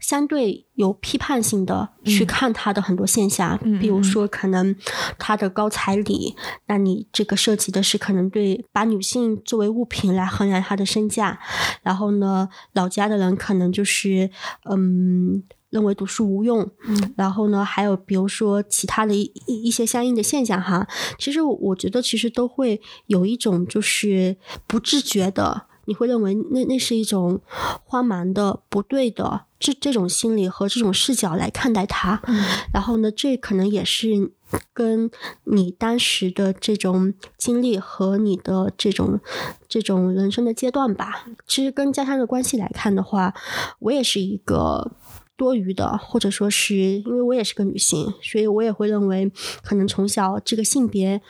相对有批判性的去看他的很多现象，比如说可能他的高彩礼，那你这个涉及的是可能对把女性作为物品来衡量她的身价，然后呢，老家的人可能就是嗯。认为读书无用，嗯，然后呢，还有比如说其他的一一些相应的现象哈，其实我觉得其实都会有一种就是不自觉的，你会认为那那是一种荒蛮的、不对的这这种心理和这种视角来看待它，嗯，然后呢，这可能也是跟你当时的这种经历和你的这种这种人生的阶段吧。其实跟家乡的关系来看的话，我也是一个。多余的，或者说是因为我也是个女性，所以我也会认为，可能从小这个性别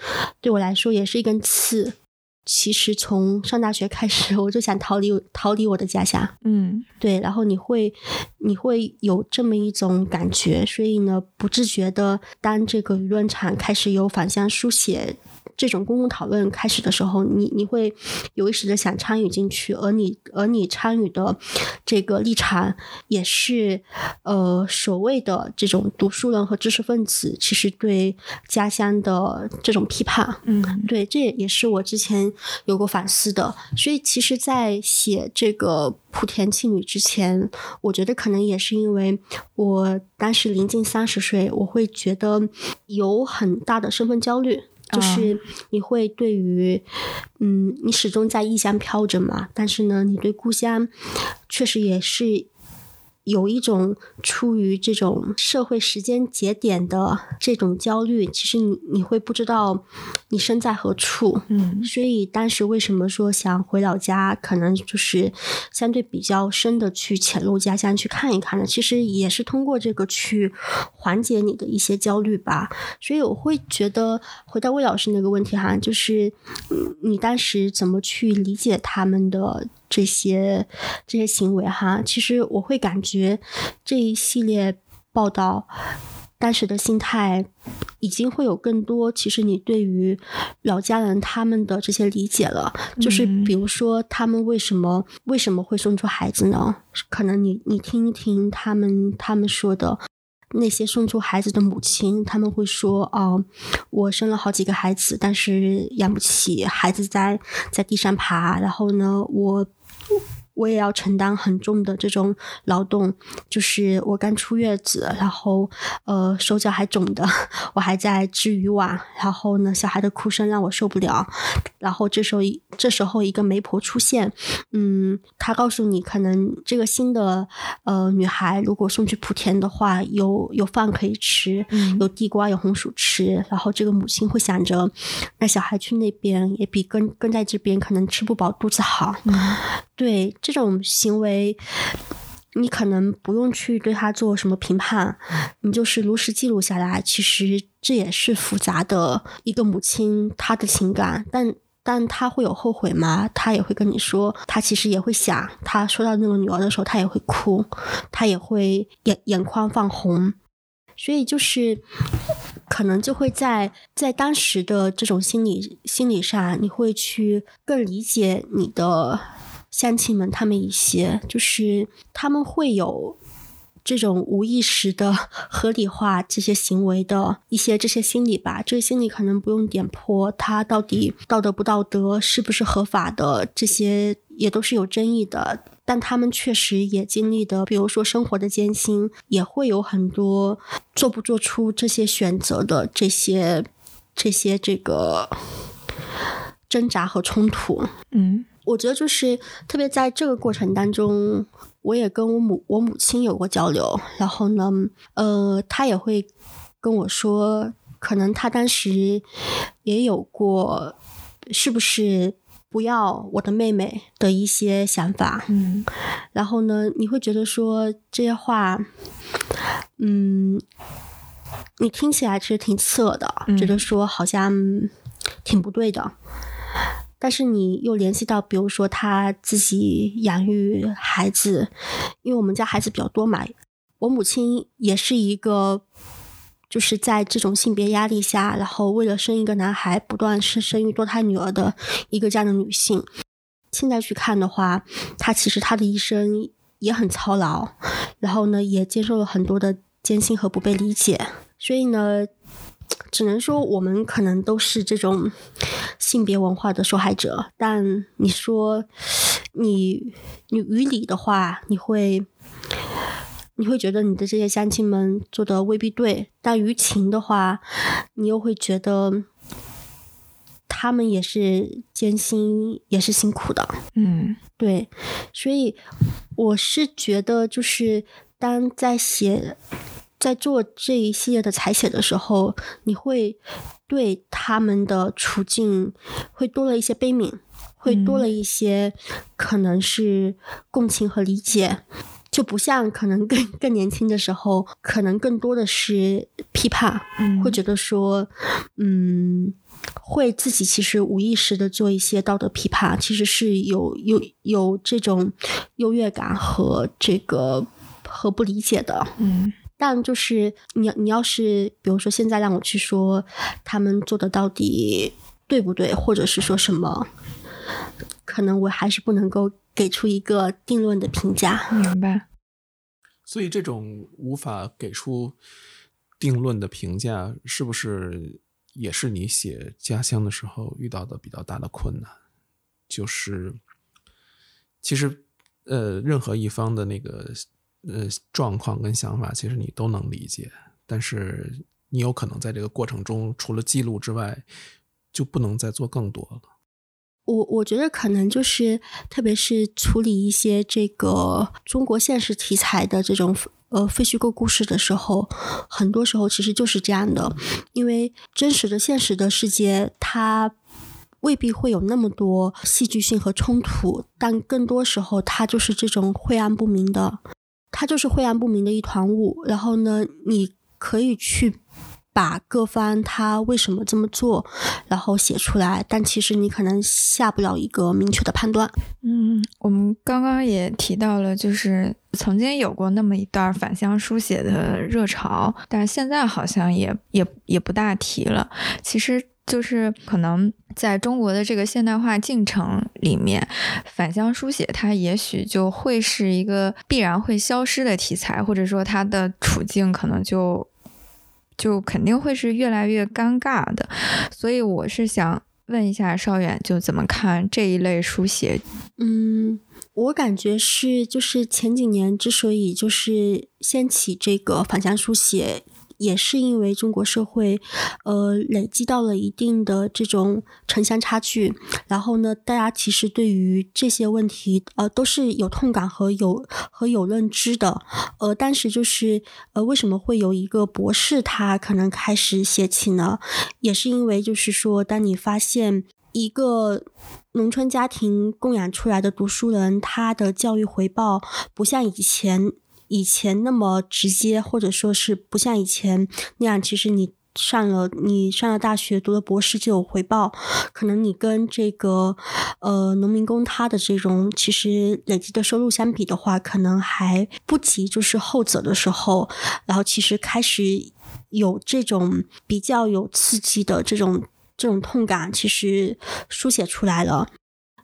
对我来说也是一根刺。其实从上大学开始，我就想逃离逃离我的家乡。嗯，对。然后你会你会有这么一种感觉，所以呢，不自觉的，当这个舆论场开始有反向书写。这种公共讨论开始的时候，你你会有意识的想参与进去，而你而你参与的这个立场也是呃所谓的这种读书人和知识分子，其实对家乡的这种批判，嗯对，这也也是我之前有过反思的。所以其实，在写这个莆田弃女之前，我觉得可能也是因为我当时临近三十岁，我会觉得有很大的身份焦虑。就是你会对于，嗯，你始终在异乡飘着嘛，但是呢，你对故乡确实也是有一种出于这种社会时间节点的这种焦虑。其实你你会不知道你身在何处，嗯所以当时为什么说想回老家，可能就是相对比较深的去潜入家乡去看一看呢？其实也是通过这个去缓解你的一些焦虑吧。所以我会觉得，回到魏老师那个问题哈，就是嗯你当时怎么去理解他们的这些这些行为哈？其实我会感觉这一系列报道。当时的心态已经会有更多，其实你对于老家人他们的这些理解了，就是嗯比如说他们为什么为什么会生出孩子呢？可能你你听一听他们他们说的。那些送出孩子的母亲，他们会说：“哦，我生了好几个孩子，但是养不起，孩子在在地上爬，然后呢，我我也要承担很重的这种劳动，就是我刚出月子，然后呃手脚还肿的，我还在织渔网，然后呢小孩的哭声让我受不了，然后这时候一这时候一个媒婆出现，嗯，她告诉你可能这个新的呃女孩如果送去莆田的话，有有饭可以吃，嗯。有地瓜有红薯吃，然后这个母亲会想着，那小孩去那边也比跟跟在这边可能吃不饱肚子好，嗯。对这种行为，你可能不用去对他做什么评判，你就是如实记录下来。其实这也是复杂的一个母亲她的情感，但但她会有后悔吗？她也会跟你说，她其实也会想，她说到那个女儿的时候，她也会哭，她也会眼眼眶泛红，所以就是。可能就会在在当时的这种心理心理上，你会去更理解你的乡亲们他们一些，就是他们会有这种无意识的 合理化这些行为的一些这些心理吧。这个心理可能不用点破，他到底道德不道德，是不是合法的，这些也都是有争议的。但他们确实也经历的，比如说生活的艰辛，也会有很多做不做出这些选择的这些这些这个挣扎和冲突。嗯我觉得就是特别在这个过程当中，我也跟我母我母亲有过交流，然后呢，呃，她也会跟我说，可能她当时也有过，是不是不要我的妹妹的一些想法，嗯然后呢，你会觉得说这些话，嗯，你听起来其实挺刺耳的，嗯觉得说好像挺不对的。但是你又联系到，比如说他自己养育孩子，因为我们家孩子比较多嘛，我母亲也是一个，就是在这种性别压力下，然后为了生一个男孩，不断生生育多胎女儿的一个这样的女性。现在去看的话，她其实她的一生也很操劳，然后呢，也接受了很多的艰辛和不被理解，所以呢，只能说我们可能都是这种性别文化的受害者。但你说你你于理的话，你会你会觉得你的这些乡亲们做的未必对，但于情的话，你又会觉得他们也是艰辛，也是辛苦的。嗯对，所以我是觉得，就是当在写、在做这一系列的采写的时候，你会对他们的处境会多了一些悲悯，会多了一些可能是共情和理解。就不像可能更更年轻的时候，可能更多的是批判，嗯会觉得说，嗯，会自己其实无意识的做一些道德批判，其实是有有有这种优越感和这个和不理解的。嗯但就是你你要是比如说现在让我去说他们做的到底对不对，或者是说什么，可能我还是不能够给出一个定论的评价。明白。所以这种无法给出定论的评价，是不是也是你写家乡的时候遇到的比较大的困难？就是其实呃，任何一方的那个呃状况跟想法，其实你都能理解，但是你有可能在这个过程中，除了记录之外，就不能再做更多了。我我觉得可能就是，特别是处理一些这个中国现实题材的这种呃非虚构故事的时候，很多时候其实就是这样的，因为真实的现实的世界它。未必会有那么多戏剧性和冲突，但更多时候它就是这种晦暗不明的，它就是晦暗不明的一团雾。然后呢，你可以去把各方他为什么这么做，然后写出来，但其实你可能下不了一个明确的判断。嗯，我们刚刚也提到了，就是曾经有过那么一段返乡书写的热潮，但是现在好像也也也不大提了。其实。就是可能在中国的这个现代化进程里面，返乡书写它也许就会是一个必然会消失的题材，或者说它的处境可能就就肯定会是越来越尴尬的。所以我是想问一下邵远，就怎么看这一类书写？嗯，我感觉是就是前几年之所以就是掀起这个返乡书写。也是因为中国社会，呃，累积到了一定的这种城乡差距，然后呢，大家其实对于这些问题，呃，都是有痛感和有和有认知的，呃，但是就是呃，为什么会有一个博士他可能开始写起呢？也是因为就是说，当你发现一个农村家庭供养出来的读书人，他的教育回报不像以前。以前那么直接，或者说是不像以前那样，其实你上了你上了大学，读了博士就有回报。可能你跟这个呃农民工他的这种其实累积的收入相比的话，可能还不及就是后者的时候。然后其实开始有这种比较有刺激的这种这种痛感，其实书写出来了。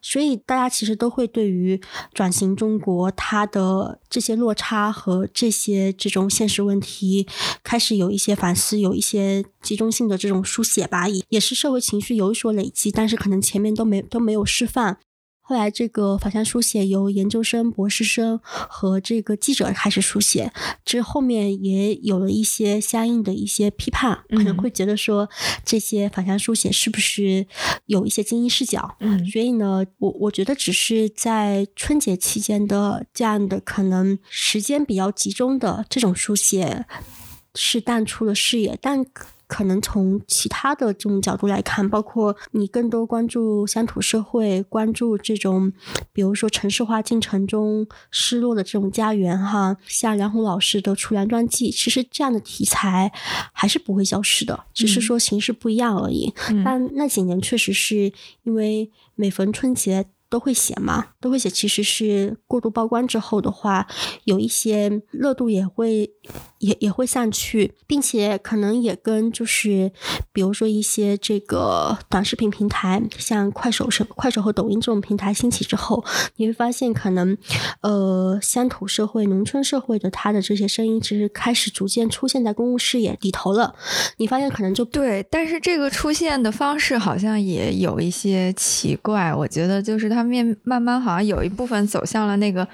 所以大家其实都会对于转型中国它的这些落差和这些这种现实问题开始有一些反思，有一些集中性的这种书写吧，也也是社会情绪有所累积，但是可能前面都没都没有释放。后来，这个反向书写由研究生、博士生和这个记者开始书写，这后面也有了一些相应的一些批判，可能会觉得说这些反向书写是不是有一些精英视角？嗯，所以呢，我我觉得只是在春节期间的这样的可能时间比较集中的这种书写是淡出了视野，但。可能从其他的这种角度来看，包括你更多关注乡土社会，关注这种，比如说城市化进程中失落的这种家园，哈，像梁红老师的《楚原传记》，其实这样的题材还是不会消失的，只是说形式不一样而已。但那几年确实是因为每逢春节。都会写嘛，都会写。其实是过度曝光之后的话，有一些热度也会也也会散去，并且可能也跟就是比如说一些这个短视频平台，像快手、是快手和抖音这种平台兴起之后，你会发现可能呃乡土社会、农村社会的他的这些声音，其实开始逐渐出现在公共视野里头了。你发现可能就对，但是这个出现的方式好像也有一些奇怪，我觉得就是他。面慢慢好像有一部分走向了那个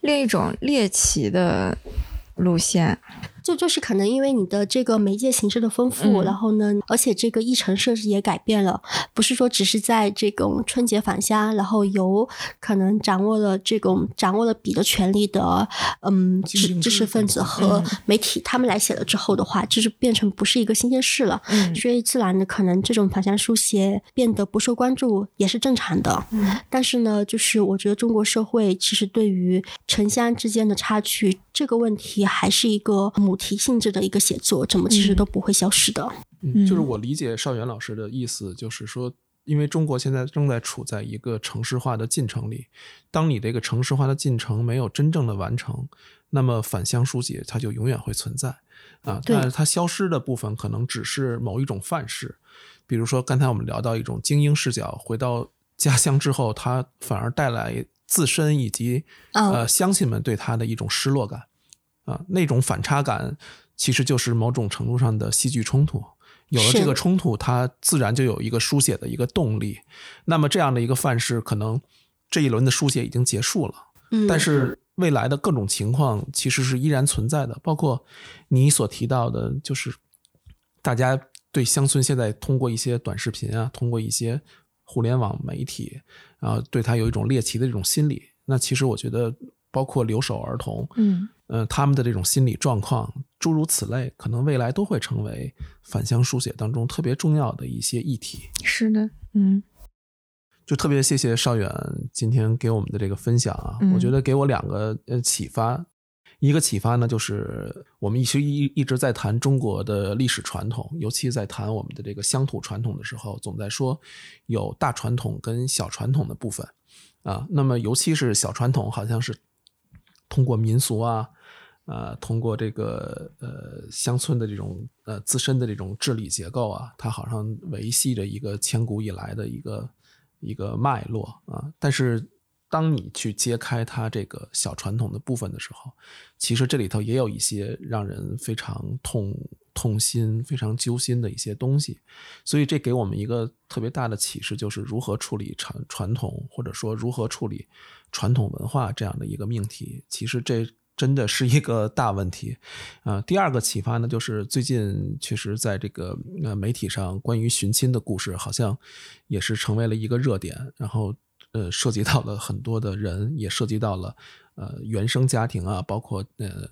另一种猎奇的路线。就就是可能因为你的这个媒介形式的丰富，然后呢，而且这个议程设置也改变了，不是说只是在这种春节返乡，然后由可能掌握了这种掌握了笔的权利的嗯知知识分子和媒体他们来写了之后的话，就是变成不是一个新鲜事了，所以自然的可能这种返乡书写变得不受关注也是正常的。但是呢，就是我觉得中国社会其实对于城乡之间的差距这个问题还是一个。母题性质的一个写作，怎么其实都不会消失的。嗯，就是我理解邵元老师的意思，就是说，因为中国现在正在处在一个城市化的进程里，当你这个城市化的进程没有真正的完成，那么返乡书写它就永远会存在。啊，但是它消失的部分可能只是某一种范式，比如说刚才我们聊到一种精英视角，回到家乡之后，它反而带来自身以及嗯呃乡亲们对他的一种失落感啊，那种反差感其实就是某种程度上的戏剧冲突。有了这个冲突，它自然就有一个书写的一个动力。那么这样的一个范式，可能这一轮的书写已经结束了。嗯，但是未来的各种情况其实是依然存在的，包括你所提到的，就是大家对乡村现在通过一些短视频啊，通过一些互联网媒体，然后对他有一种猎奇的这种心理。那其实我觉得，包括留守儿童，嗯呃，他们的这种心理状况，诸如此类，可能未来都会成为返乡书写当中特别重要的一些议题。是的，嗯就特别谢谢邵远今天给我们的这个分享啊，嗯我觉得给我两个呃启发。一个启发呢，就是我们一直一一直在谈中国的历史传统，尤其在谈我们的这个乡土传统的时候，总在说有大传统跟小传统的部分啊。那么尤其是小传统，好像是通过民俗啊，呃，通过这个呃乡村的这种呃自身的这种治理结构啊，它好像维系着一个千古以来的一个一个脉络啊。但是当你去揭开它这个小传统的部分的时候，其实这里头也有一些让人非常痛痛心、非常揪心的一些东西。所以这给我们一个特别大的启示，就是如何处理传传统，或者说如何处理传统文化这样的一个命题。其实这真的是一个大问题。呃，第二个启发呢，就是最近确实在这个呃媒体上关于寻亲的故事，好像也是成为了一个热点，然后呃涉及到了很多的人，也涉及到了呃原生家庭啊，包括呃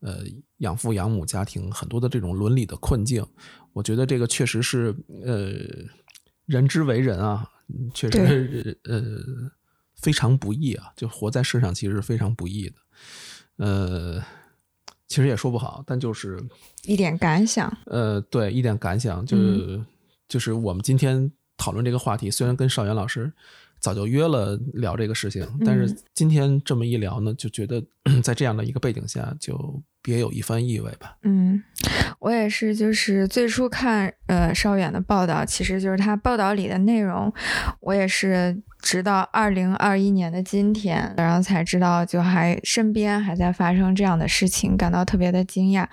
呃养父养母家庭很多的这种伦理的困境。我觉得这个确实是呃人之为人啊，嗯确实呃非常不易啊，就活在世上其实是非常不易的。呃，其实也说不好，但就是一点感想，呃，对，一点感想，就是、就是我们今天讨论这个话题，虽然跟邵元老师早就约了聊这个事情，但是今天这么一聊呢，就觉得 在这样的一个背景下，就别有一番意味吧。嗯，我也是，就是最初看呃邵远的报道，其实就是他报道里的内容，我也是直到二零二一年的今天，然后才知道，就还身边还在发生这样的事情，感到特别的惊讶。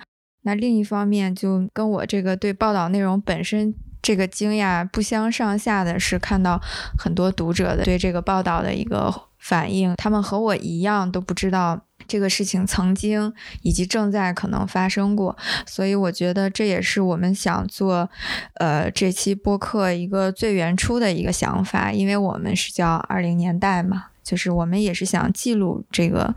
那另一方面，就跟我这个对报道内容本身这个惊讶不相上下的是，看到很多读者的对这个报道的一个反应，他们和我一样都不知道这个事情曾经以及正在可能发生过，所以我觉得这也是我们想做，呃，这期播客一个最原初的一个想法，因为我们是叫二零年代嘛。就是我们也是想记录这个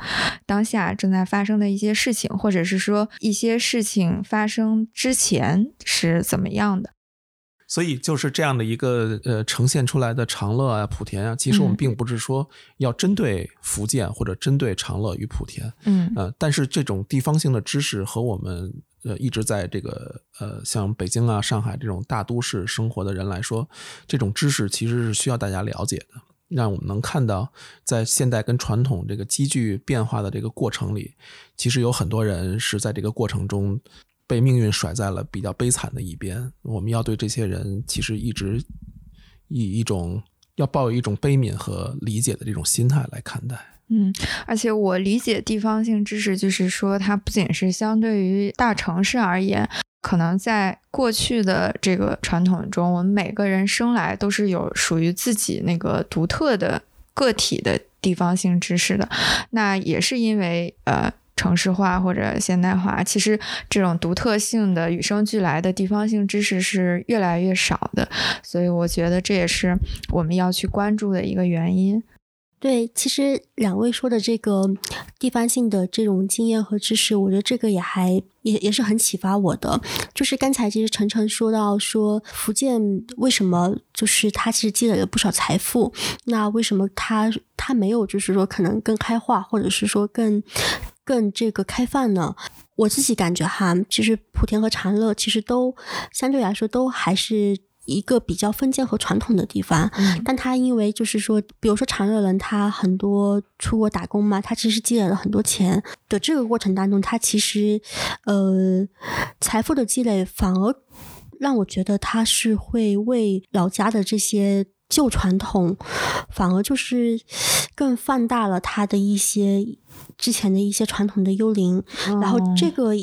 当下正在发生的一些事情，或者是说一些事情发生之前是怎么样的。所以就是这样的一个呃呈现出来的长乐啊、莆田啊，其实我们嗯。并不是说要针对福建或者针对长乐与莆田，嗯。呃，但是这种地方性的知识和我们呃一直在这个呃像北京啊、上海这种大都市生活的人来说，这种知识其实是需要大家了解的，让我们能看到在现代跟传统这个积聚变化的这个过程里，其实有很多人是在这个过程中被命运甩在了比较悲惨的一边。我们要对这些人其实一直以一种要抱有一种悲悯和理解的这种心态来看待。嗯，而且我理解地方性知识，就是说它不仅是相对于大城市而言，可能在过去的这个传统中，我们每个人生来都是有属于自己那个独特的个体的地方性知识的。那也是因为呃。城市化或者现代化，其实这种独特性的与生俱来的地方性知识是越来越少的，所以我觉得这也是我们要去关注的一个原因。对，其实两位说的这个地方性的这种经验和知识，我觉得这个也还也也是很启发我的。就是刚才其实晨晨说到说福建为什么就是它其实积累了不少财富，那为什么它它没有就是说可能更开化，或者是说更更这个开放呢？我自己感觉哈，其实莆田和长乐其实都相对来说都还是一个比较封建和传统的地方，嗯但他因为就是说，比如说长乐人，他很多出国打工嘛，他其实积累了很多钱的这个过程当中，他其实呃财富的积累反而让我觉得他是会为老家的这些旧传统，反而就是更放大了他的一些之前的一些传统的幽灵，然后这个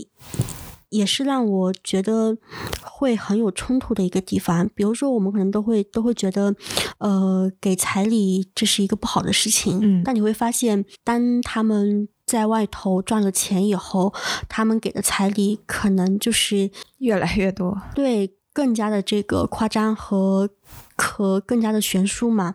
也是让我觉得会很有冲突的一个地方。比如说，我们可能都会都会觉得，呃，给彩礼这是一个不好的事情。嗯但你会发现，当他们在外头赚了钱以后，他们给的彩礼可能就是越来越多。对更加的这个夸张和和更加的悬殊嘛。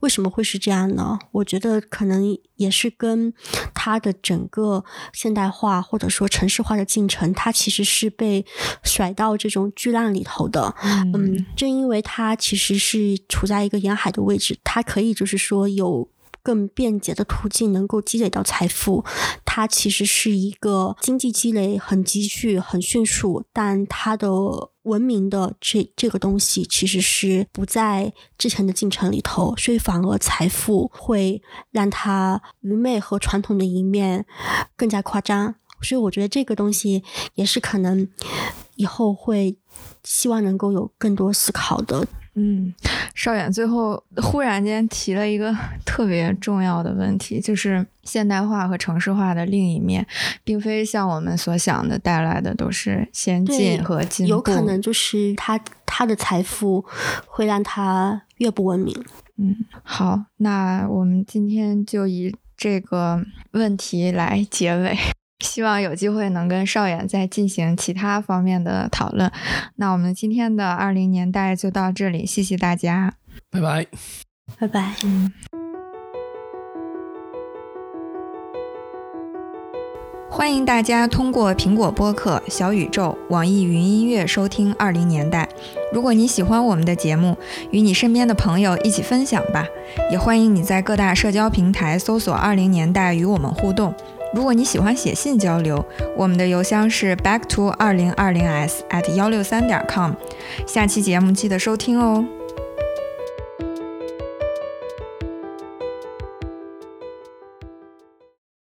为什么会是这样呢？我觉得可能也是跟它的整个现代化或者说城市化的进程，它其实是被甩到这种巨浪里头的。嗯，正因为它其实是处在一个沿海的位置，它可以就是说有更便捷的途径能够积累到财富。它其实是一个经济积累很急剧、很迅速，但它的文明的这这个东西其实是不在之前的进程里头，所以反而财富会让它愚昧和传统的一面更加夸张。所以我觉得这个东西也是可能以后会希望能够有更多思考的。嗯，邵远最后忽然间提了一个特别重要的问题，就是现代化和城市化的另一面，并非像我们所想的带来的都是先进和进步，有可能就是他他的财富会让他越不文明。嗯，好，那我们今天就以这个问题来结尾。希望有机会能跟邵远再进行其他方面的讨论。那我们今天的二零年代就到这里，谢谢大家，拜拜。拜拜。嗯。欢迎大家通过苹果播客、小宇宙、网易云音乐收听《二零年代》。如果你喜欢我们的节目，与你身边的朋友一起分享吧。也欢迎你在各大社交平台搜索“二零年代”与我们互动。如果你喜欢写信交流，我们的邮箱是 back to 二零二零 s at 幺六三点 com。下期节目记得收听哦。